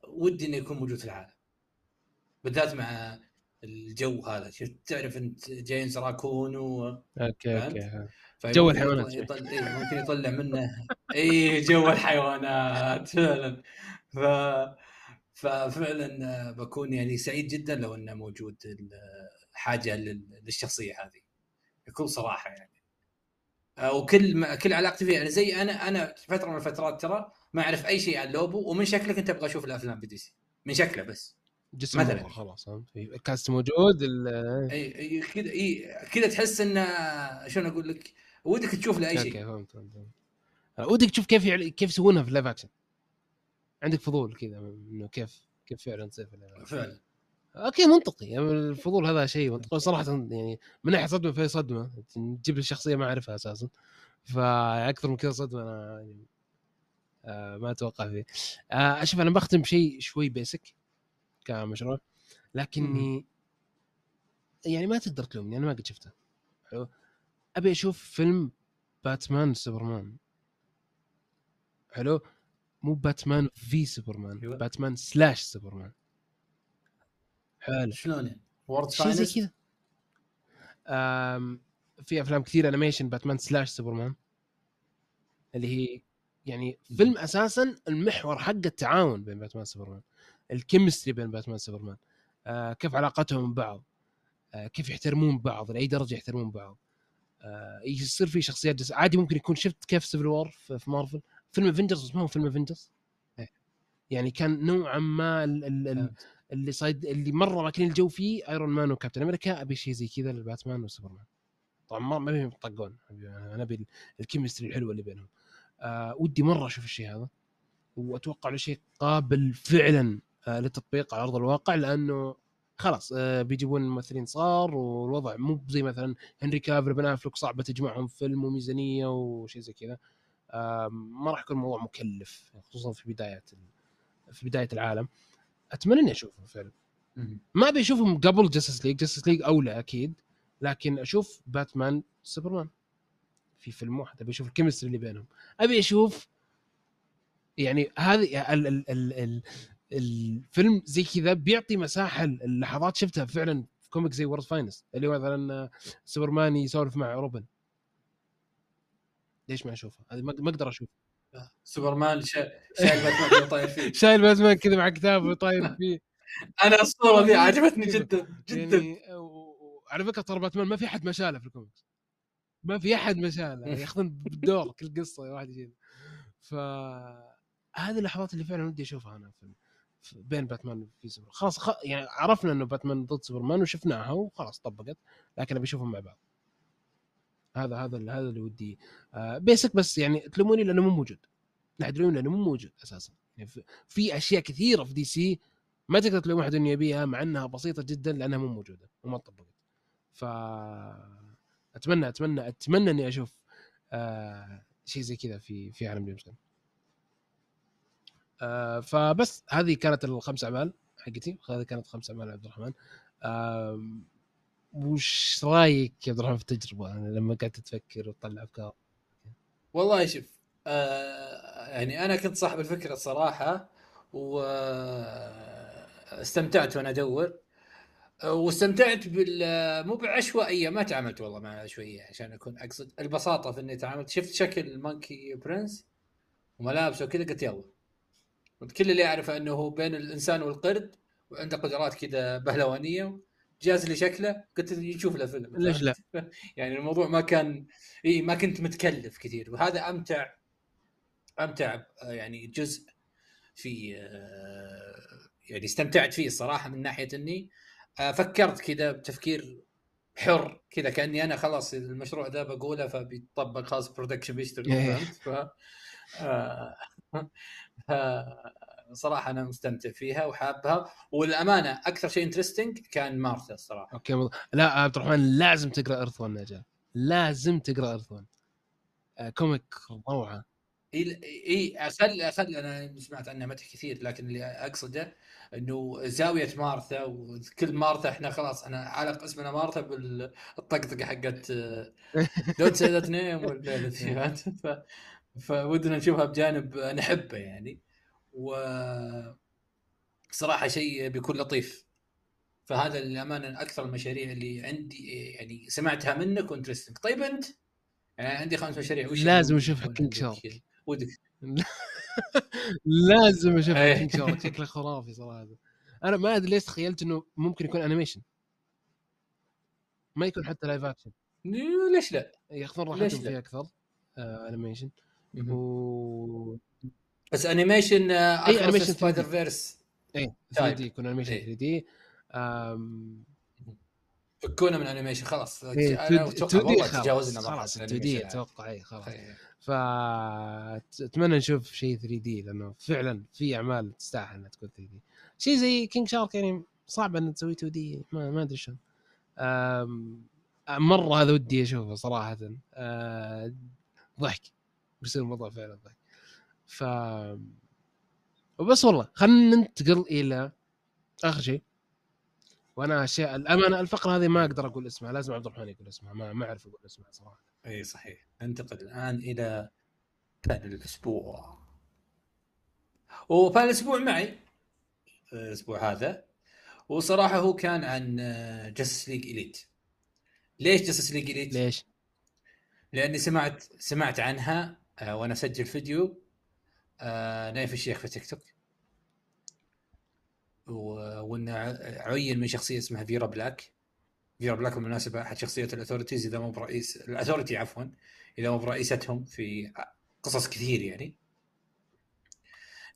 [SPEAKER 2] ودي إنه يكون موجود في العالم. بالذات مع الجو هذا. شفت تعرف أنت جيمس راكون و
[SPEAKER 1] okay؟
[SPEAKER 2] okay
[SPEAKER 1] جو الحيوانات.
[SPEAKER 2] يطلع. يطلع إيه ممكن يطلع منه. إي جو الحيوانات فعلا. ف ففعلا آه، بكون يعني سعيد جدا لو إنه موجود حاجة لل- للشخصية هذه. بكل صراحة يعني. آه، وكل ما كل علاقتي فيه يعني زي أنا أنا فترة من الفترات ترى ما اعرف أي شيء عن لوبو ومن شكله كنت أبغى أشوف الأفلام في دي سي. من شكله بس.
[SPEAKER 1] جسم
[SPEAKER 2] مثلاً.
[SPEAKER 1] خلاص cast موجود
[SPEAKER 2] إي كذا إي كذا تحس انه شلون أقول لك؟ ودك تشوف له
[SPEAKER 1] أي
[SPEAKER 2] شيء.
[SPEAKER 1] فهمت ودك تشوف كيف يعل... كيف يسوونها في ال live action عندك فضول كذا إنه كيف كيف فعلا تصير في.
[SPEAKER 2] فعلا.
[SPEAKER 1] okay منطقي. يعني الفضول هذا شيء منطقي صراحة يعني من ناحية صدمة فهي صدمة. تجيب لي شخصيه ما أعرفها أساسا. فأكثر من كذا صدمة أنا يعني آه ما أتوقع فيه. آه أشوف أنا بختم بشيء شوي بيسك كمشروع لكني يعني ما تقدر تلومني أنا ما قد شفته. حلو. أبي أشوف فيلم باتمان سوبرمان حلو. مو باتمان في سوبرمان
[SPEAKER 2] أيوة.
[SPEAKER 1] باتمان slash سوبرمان. حلو.
[SPEAKER 2] شلون يعني؟ World
[SPEAKER 1] شيء زي
[SPEAKER 2] Finest
[SPEAKER 1] كذا. في أفلام كثير animation باتمان slash سوبرمان. اللي هي يعني فيلم أساسا المحور حقه التعاون بين باتمان وسوبرمان. ال chemistry بين باتمان وسوبرمان. آه كيف علاقتهم من بعض آه كيف يحترمون بعض لأي درجة يحترمون بعض. آه يصير في شخصيات جس... عادي ممكن يكون شفت كيف Civil War في, في مارفل فيلم Avengers هو فيلم افنجرز
[SPEAKER 2] إيه.
[SPEAKER 1] يعني كان نوعا ما ال ال ال. ال side اللي مرة ماكلين الجو فيه Iron Man و Captain America أبي شيء زي كذا للباتمان وسوبرمان. طبعا ما ما بيهم يطقون أنا أبي الكيمستري الحلوة اللي بينهم. آه ودي مرة أشوف الشيء هذا. وأتوقع له شيء قابل فعلا آه للتطبيق على أرض الواقع لأنه خلاص آه بيجيبون الممثلين صار والوضع مو زي مثلا هنري كافر بن أفلك صعبة تجمعهم فيلم وميزانية وشيء زي كذا. آه ما راح يكون الموضوع مكلف خصوصا في بدايه في بداية العالم. أتمنى إني اشوفه فعلا. ما أبي أشوفهم قبل Justice League، Justice League أولى أكيد لكن أشوف باتمان سوبرمان في فيلم واحد أبي أشوف ال chemistry اللي بينهم. أبي أشوف يعني هذه ال ال ال ال الفيلم زي كذا بيعطي مساحة اللحظات شفتها فعلا في comic زي World's Finest اللي هو مثلا سوبرمان يسولف مع روبن. ليش ما أشوفها؟ هذه ما ما أقدر أشوف
[SPEAKER 2] سوبرمان شا- شايل باتمان طاير فيه.
[SPEAKER 1] شايل باتمان كذا مع كتاب وطاير فيه.
[SPEAKER 2] أنا الصورة ذي عجبتني جدا جدا.
[SPEAKER 1] يعني على فكرة ترى باتمان ما في أحد ما شاله في الكوميكس. ما في أحد ما شاله ياخذون بالدور كل قصة واحد يجي ف هذه اللحظات اللي فعلا ودي أشوفها أنا في بين باتمان في سوبر خلاص خ... يعني عرفنا إنه باتمان ضد سوبرمان وشفناها وخلاص طبقت لكن أبي أشوفهم مع بعض. هذا هذا اللي- هذا اللي ودي آه basic بس يعني تلوموني لأنه مو موجود. لا تدرون لأنه مو موجود أساسا. يعني في, في أشياء كثيرة في دي سي ما تقدر تلوم أحد إنه يبيها مع إنها بسيطة جدا لأنها مو موجودة وما طبقت ف أتمنى أتمنى أتمنى إني أشوف آه شيء زي كذا في في عالم جيمس آه فبس هذه كانت الخمس أعمال حقتي. هذه كانت خمس أعمال عبد الرحمن. آم، وش رأيك يا عبد الرحمن في التجربة؟ يعني لما قعدت تفكر وتطلع أفكار.
[SPEAKER 2] والله شوف آه يعني أنا كنت صاحب الفكرة الصراحه واستمتعت وأنا أدور. آه، واستمتعت بال مو بعشوائية ما تعاملت والله مع عشوائية عشان أكون أقصد البساطة في إني تعاملت. شفت شكل المونكي برنس وملابسه وكذا قلت يلا. كل اللي أعرفه إنه هو بين الإنسان والقرد وعنده قدرات كذا بهلوانية. جاز لي شكله قلت نشوف له فيلم.
[SPEAKER 1] ليش لا؟
[SPEAKER 2] يعني الموضوع ما كان إي ما كنت متكلف كثير. وهذا أمتع أمتع يعني جزء في آه، يعني استمتعت فيه الصراحة من ناحية إني فكرت كذا بتفكير حر كذا كأني أنا خلاص المشروع ده بقوله فبيطبق خلاص production بيشتغل
[SPEAKER 1] إيه.
[SPEAKER 2] فهمت؟ ف آه، ف- صراحة أنا مستمتع فيها وحابها. والأمانة أكثر شيء interesting كان مارثا الصراحة.
[SPEAKER 1] okay مض... لا عبد الرحمن لازم تقرأ Earth One يا لازم تقرأ Earth One آه comic روعة.
[SPEAKER 2] اي اي خل أنا سمعت عنه مدح كثير لكن اللي أقصده إنه زاوية مارثا وكل مارثا إحنا خلاص إحنا علق اسمنا مارثا بالطقطقة حقت don't say that name فودنا نشوفها بجانب نحبه يعني. و صراحة شيء بيكون لطيف. فهذا للأمانة أكثر المشاريع اللي عندي يعني سمعتها منك و interesting. طيب أنت؟ يعني عندي خمس مشاريع
[SPEAKER 1] وش لازم أشوف كينج شارك ودك. لازم أشوف شارك شكله خرافي صراحة. أنا ما أدري ليش تخيلت إنه ممكن يكون animation ما يكون حتى live action
[SPEAKER 2] ليش لا؟
[SPEAKER 1] ياخذون راحتهم فيه أكثر. آه animation و
[SPEAKER 2] بس animation آه اي animation Spider-Verse
[SPEAKER 1] اي 3D يكون animation 3D
[SPEAKER 2] فكونا من animation خلاص.
[SPEAKER 1] إيه، أتوقع تجاوزنا خلاص 2D أتوقع اي خلاص. فأتمنى نشوف شيء 3D لأنه فعلا في أعمال تستاهل إنها تكون 3D. شيء زي كينج شارك يعني صعب ان تسوي 2 دي ما, ما أدري شلون. مرة هذا ودي أشوفه صراحة. أه ضحك. بيصير الموضوع فعلا ضحك. ف وبس والله خلينا ننتقل إلى آخر شيء. وأنا أشياء الأمانة الفقرة هذه ما أقدر أقول اسمها لازم عبد الرحمن يقول اسمها ما ما أعرف أقول اسمها صراحة.
[SPEAKER 2] إي صحيح. ننتقل الآن إلى بان الأسبوع. وبان الأسبوع معي. الأسبوع هذا. وصراحة هو كان عن جاستس ليج اليت ليش جاستس ليج اليت؟
[SPEAKER 1] ليش؟
[SPEAKER 2] لأني سمعت سمعت عنها آه، وأنا أسجل فيديو آه، نايف الشيخ في تيك توك وأنه عين من شخصية اسمها فيرا بلاك فيرا بلاك بالمناسبة أحد شخصيات الاثورتيز إذا مو برئيس الاثورتي عفوا إذا مو برئيستهم في قصص كثير يعني.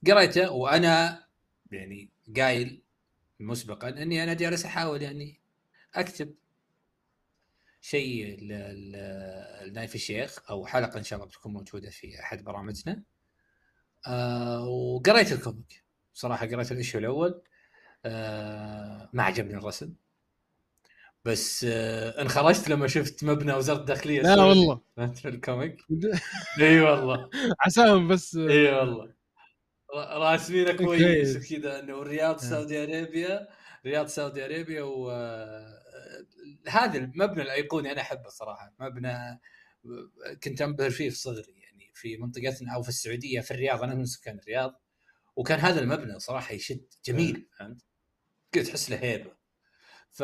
[SPEAKER 2] قريته وأنا يعني قايل مسبقا إني أنا جالس أحاول يعني أكتب شيء لنايف الشيخ أو حلقة إن شاء الله بتكون موجودة في أحد برامجنا. آه وقريت الكوميك. صراحة قريت الاشياء الأول. آه ما عجبني الرسم. بس آه انحرجت لما شفت مبنى وزارة الداخلية
[SPEAKER 1] لا والله.
[SPEAKER 2] في ال comic إي والله.
[SPEAKER 1] عساهم بس.
[SPEAKER 2] إي والله. راسمينه كويس كذا إنه الرياض آه. Saudi Arabia رياض Saudi Arabia و آه، هذا المبنى الأيقوني أنا أحبه صراحة. مبنى كنت أنبهر فيه في صغري يعني في منطقتنا أو في السعودية في الرياض. أنا من سكان الرياض. وكان هذا المبنى صراحة يشد جميل فهمت؟ كذا تحس له هيبة. ف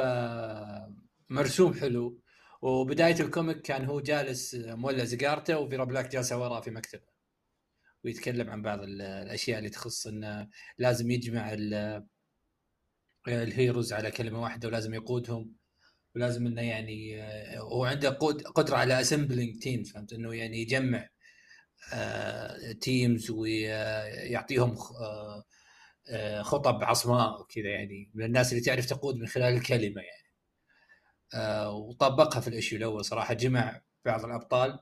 [SPEAKER 2] مرسوم حلو. وبداية ال comic كان هو جالس مولع سيجارته وفيرا بلاك جالسه وراه في مكتبه. ويتكلم عن بعض الأشياء اللي تخص إنه لازم يجمع ال heroes على كلمة واحدة ولازم يقودهم. ولازم إنه يعني هو عنده قدرة على assembling team فهمت؟ إنه يعني يجمع teams ويعطيهم خطب عصماء وكذا يعني من الناس اللي تعرف تقود من خلال الكلمة يعني وطبقها في ال issue الأول صراحة جمع بعض الأبطال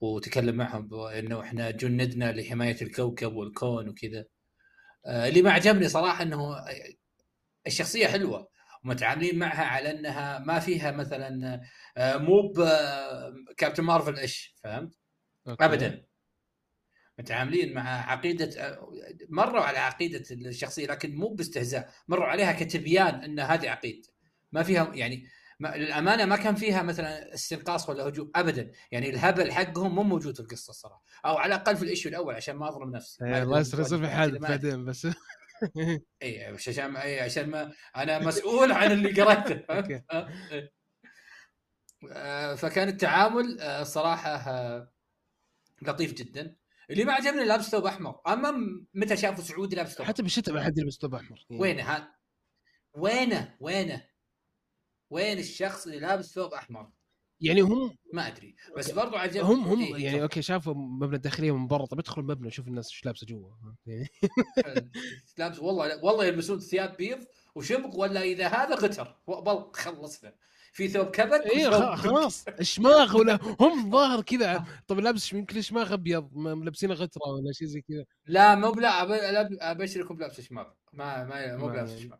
[SPEAKER 2] وتكلم معهم انه إحنا جندنا لحماية الكوكب والكون وكذا اللي ما عجبني صراحة إنه الشخصية حلوة ومتعاملين معها على إنها ما فيها مثلا آه، مو كابتن مارفل إيش فهمت؟ okay. ابدا متعاملين مع عقيدة مروا على عقيدة الشخصية لكن مو باستهزاء مروا عليها كتبيان إن هذه عقيدة. ما فيها يعني ما للأمانة ما كان فيها مثلا استنقاص ولا هجوم ابدا. يعني الهبل حقهم مو موجود في القصة الصراحه أو على الأقل في الاشياء الأول عشان ما أظلم نفسي.
[SPEAKER 1] إيه، الله يصير في حال بعدين بس.
[SPEAKER 2] اي عشان اي عشان ما أنا مسؤول عن اللي قريته آه، فكان التعامل آه، صراحة آه، لطيف جدا. اللي ما عجبني لابس ثوب أحمر. أما متى شافوا سعودي لابس ثوب
[SPEAKER 1] حتى بالشتاء ما حد يلبس ثوب أحمر.
[SPEAKER 2] وينه؟ ها؟ وينه؟ وينه؟ وين الشخص اللي لابس ثوب أحمر؟
[SPEAKER 1] يعني هم
[SPEAKER 2] ما أدري. بس برضو عجبني.
[SPEAKER 1] هم هم إيه يعني okay شافوا مبنى الداخلية من برا. طب ادخل المبنى شوف الناس إيش لابسة جوا. يعني.
[SPEAKER 2] لابس والله والله يلبسون ثياب بيض وكبك ولا إذا هذا غتر. والله خلصنا. في ثوب كبك
[SPEAKER 1] اي خلاص الشماغ ولا هم ظاهر كذا. طب لابس يمكن شماغ أبيض لابسين غتره ولا شيء زي كذا.
[SPEAKER 2] لا مو بلا أبشركم بلابس شماغ. ما ما مو بلابس شماغ.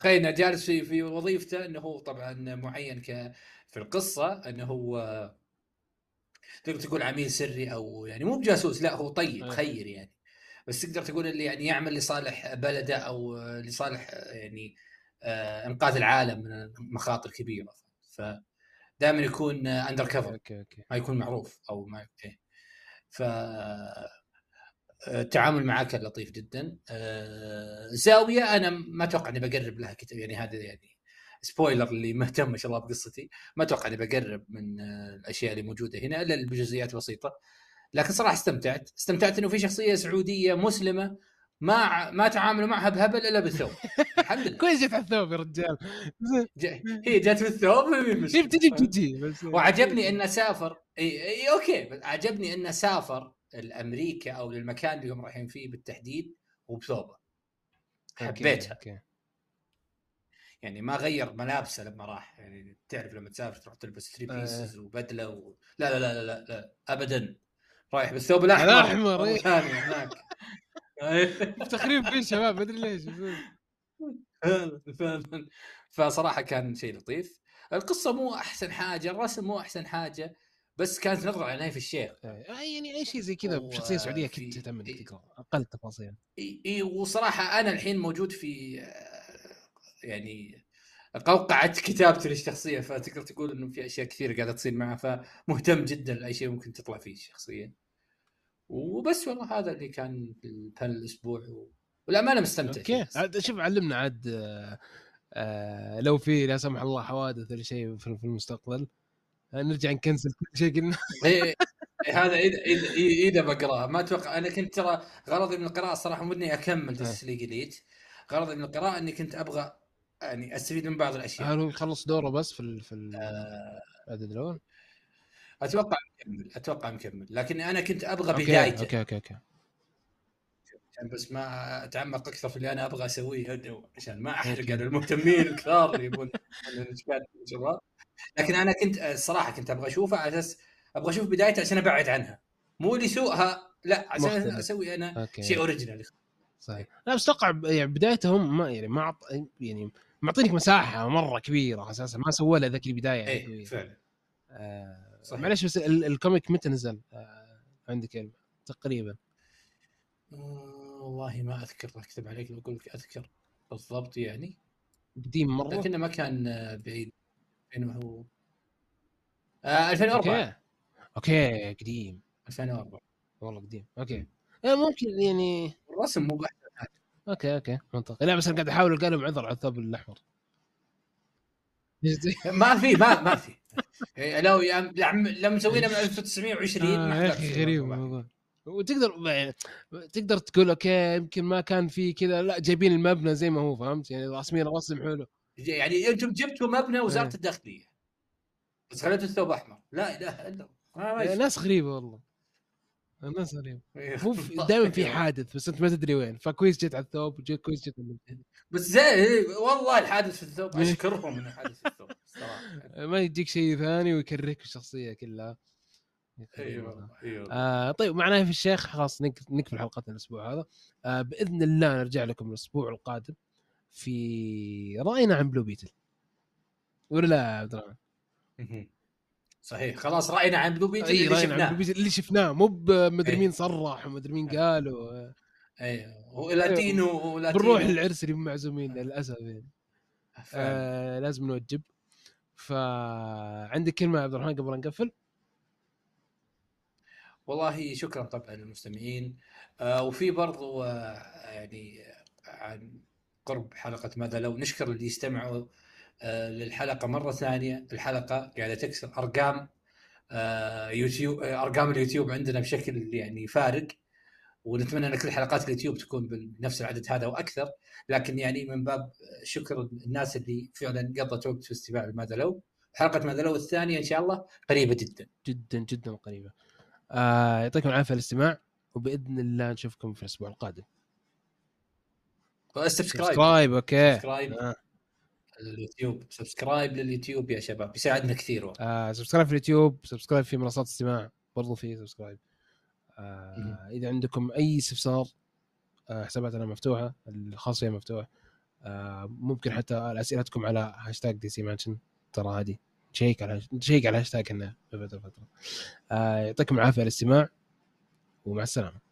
[SPEAKER 2] تخيل جالس في في وظيفته إنه هو طبعا معين ك في القصة إنه هو تقدر تقول عميل سري أو يعني مو بجاسوس لا هو طيب خير يعني. بس تقدر تقول اللي يعني يعمل لصالح بلده أو لصالح يعني آه، إنقاذ العالم من مخاطر كبيره ف دائما يكون undercover
[SPEAKER 1] okay okay.
[SPEAKER 2] ما يكون معروف أو ما إيه. ف التعامل معاه كان لطيف جدا. آه، زاوية أنا ما أتوقع إني بقرب لها كتاب يعني هذا يعني spoiler اللي مهتم ما شاء الله بقصتي. ما أتوقع إني بقرب من الأشياء اللي موجودة هنا إلا بجزئيات بسيطة. لكن صراحة استمتعت. استمتعت إنه في شخصية سعودية مسلمة ما ما تعاملوا معها بهبل إلا بالثوب.
[SPEAKER 1] الحمد لله. كويس جت على الثوب يا رجال.
[SPEAKER 2] هي جت في الثوب
[SPEAKER 1] هي بتجي بتجي
[SPEAKER 2] بس. وعجبني انه سافر. اي, اي okay. عجبني انه سافر لأمريكا أو للمكان اللي هم رايحين فيه بالتحديد وبثوبه. حبيتها. أوكي. يعني ما غير ملابسه لما راح. يعني تعرف لما تسافر تروح تلبس three pieces آه. وبدله و... لا, لا لا لا لا ابدا. رايح بالثوب الأحمر.
[SPEAKER 1] الأحمر إيه. هناك. تخريب فيه شباب ما أدري ليش
[SPEAKER 2] فصراحة كان شيء لطيف. القصة مو أحسن حاجة الرسم مو أحسن حاجة بس كانت نظرة على نايف الشيخ.
[SPEAKER 1] إيه، يعني أي شيء زي كذا بشخصية سعودية كنت تهتم إنك تقرأ أقل التفاصيل
[SPEAKER 2] إي إي وصراحة أنا الحين موجود في يعني قوقعه كتابتي للشخصية فتقدر تقول إنه في أشياء كثيرة قاعدة تصير معه فمهتم جدا لأي شيء ممكن تطلع فيه الشخصية. وبس والله هذا اللي كان هالاسبوع والامانه مستمتع
[SPEAKER 1] أوكي. شوف علمنا عاد آه آه لو في لا سمح الله حوادث ولا شيء في المستقبل آه نرجع نكنسل كل شيء قلنا.
[SPEAKER 2] إيه، إيه، هذا إذا إذا إذا بقراه ما أتوقع أنا كنت ترى غرضي من القراءة الصراحه ودي أكمل تسليق إليت. غرضي من القراءة إني كنت أبغى يعني أستفيد من بعض الأشياء.
[SPEAKER 1] هل هو يخلص دوره بس في ال في العدد الأول؟
[SPEAKER 2] أتوقع مكمل أتوقع مكمل. لكن أنا كنت أبغى okay. بدايته.
[SPEAKER 1] okay okay okay.
[SPEAKER 2] عشان بس ما أتعمق أكثر في اللي أنا أبغى أسويه عشان ما أحرق على المهتمين الكثار اللي يبون لكن أنا كنت الصراحة كنت أبغى أشوفه على أساس أبغى أشوف بدايته عشان أبعد عنها. مو لسوءها لا عشان مختلف. أسوي أنا okay. شيء original
[SPEAKER 1] صحيح. لا بس أتوقع يعني بدايتهم ما يعني ما عط... يعني معطينك مساحة مرة كبيرة أساسا. ما سووا له ذاك البداية
[SPEAKER 2] يعني إيه فعلا.
[SPEAKER 1] آه. معلش بس ال comic متى نزل؟ آه عندك علم تقريبا.
[SPEAKER 2] آه والله ما أذكر أكتب عليك لو أقول لك أذكر بالضبط يعني.
[SPEAKER 1] قديم مرة.
[SPEAKER 2] لكنه ما كان بعيد فين هو. آه 2004
[SPEAKER 1] أوكي. أوكي قديم.
[SPEAKER 2] 2004
[SPEAKER 1] والله قديم. أوكي. آه ممكن يعني
[SPEAKER 2] الرسم مو بحث
[SPEAKER 1] okay okay منطقي. لا بس أنا قاعد أحاول القى لهم عذر على الثوب الأحمر.
[SPEAKER 2] ما في ما ما في. إيه، لو لو مسوينها من 1920
[SPEAKER 1] آه يا أخي غريب الموضوع. وتقدر يعني تقدر تقول أوكي يمكن ما كان في كذا لا جايبين المبنى زي ما هو فهمت؟ يعني رسمين رسم حلو.
[SPEAKER 2] يعني أنتم جبتوا مبنى وزارة إيه. الداخلية بس خليتوا الثوب أحمر. لا إله إلا
[SPEAKER 1] الله. ناس غريبة والله. الناس غريبة. إيه. مو دائما في حادث بس أنت ما تدري وين. فكويس جت على الثوب كويس جت
[SPEAKER 2] بس زي والله الحادث في الثوب أشكرهم من الحادث في الثوب.
[SPEAKER 1] صراحة. ما يجيك شيء ثاني ويكرهك الشخصية كلها.
[SPEAKER 2] أيوه أيوه.
[SPEAKER 1] آه طيب معنا في الشيخ خلاص نقفل حلقتنا الأسبوع هذا. آه بإذن الله نرجع لكم الأسبوع القادم في رأينا عن بلو بيتل ولا لا يا عبد الرحمن؟
[SPEAKER 2] صحيح. خلاص رأينا عن بلو بيتل اللي شفناه.
[SPEAKER 1] اللي شفناه. مو بمدري مين صرح ومدري مين قالوا.
[SPEAKER 2] أيوه ولاتينو
[SPEAKER 1] ولاتينو بنروح للعرس اللي معزومين للأسف يعني. آه لازم نوجب. فعندك كلمة عبد الرحمن قبل نقفل؟
[SPEAKER 2] والله شكرا طبعا للمستمعين. آه وفي برضو آه يعني عن قرب حلقة ماذا لو نشكر اللي يستمعوا آه للحلقة مرة ثانية. الحلقة قاعدة تكسر أرقام آه يوتيوب آه أرقام اليوتيوب عندنا بشكل يعني فارق. ونتمنى أن كل حلقات اليوتيوب تكون بنفس العدد هذا وأكثر لكن يعني من باب شكر الناس اللي فعلا قضت وقت في استماع ماذا لو. حلقة ماذا لو الثانية إن شاء الله قريبة جدا.
[SPEAKER 1] جدا جدا قريبة. آه يعطيكم العافية الاستماع وبإذن الله نشوفكم في الأسبوع القادم.
[SPEAKER 2] subscribe
[SPEAKER 1] subscribe okay.
[SPEAKER 2] subscribe آه. اليوتيوب subscribe لليوتيوب يا شباب يساعدنا كثير
[SPEAKER 1] آه subscribe في اليوتيوب subscribe في منصات استماع برضو في subscribe. آه إذا عندكم أي استفسار آه حساباتنا مفتوحة الخاصيه مفتوحه آه ممكن حتى أسئلتكم على هاشتاج دي سي مانشن ترى هذه check على check على هاشتاج إنه فتره فترة. آه يعطيكم العافية على الاستماع ومع السلامة.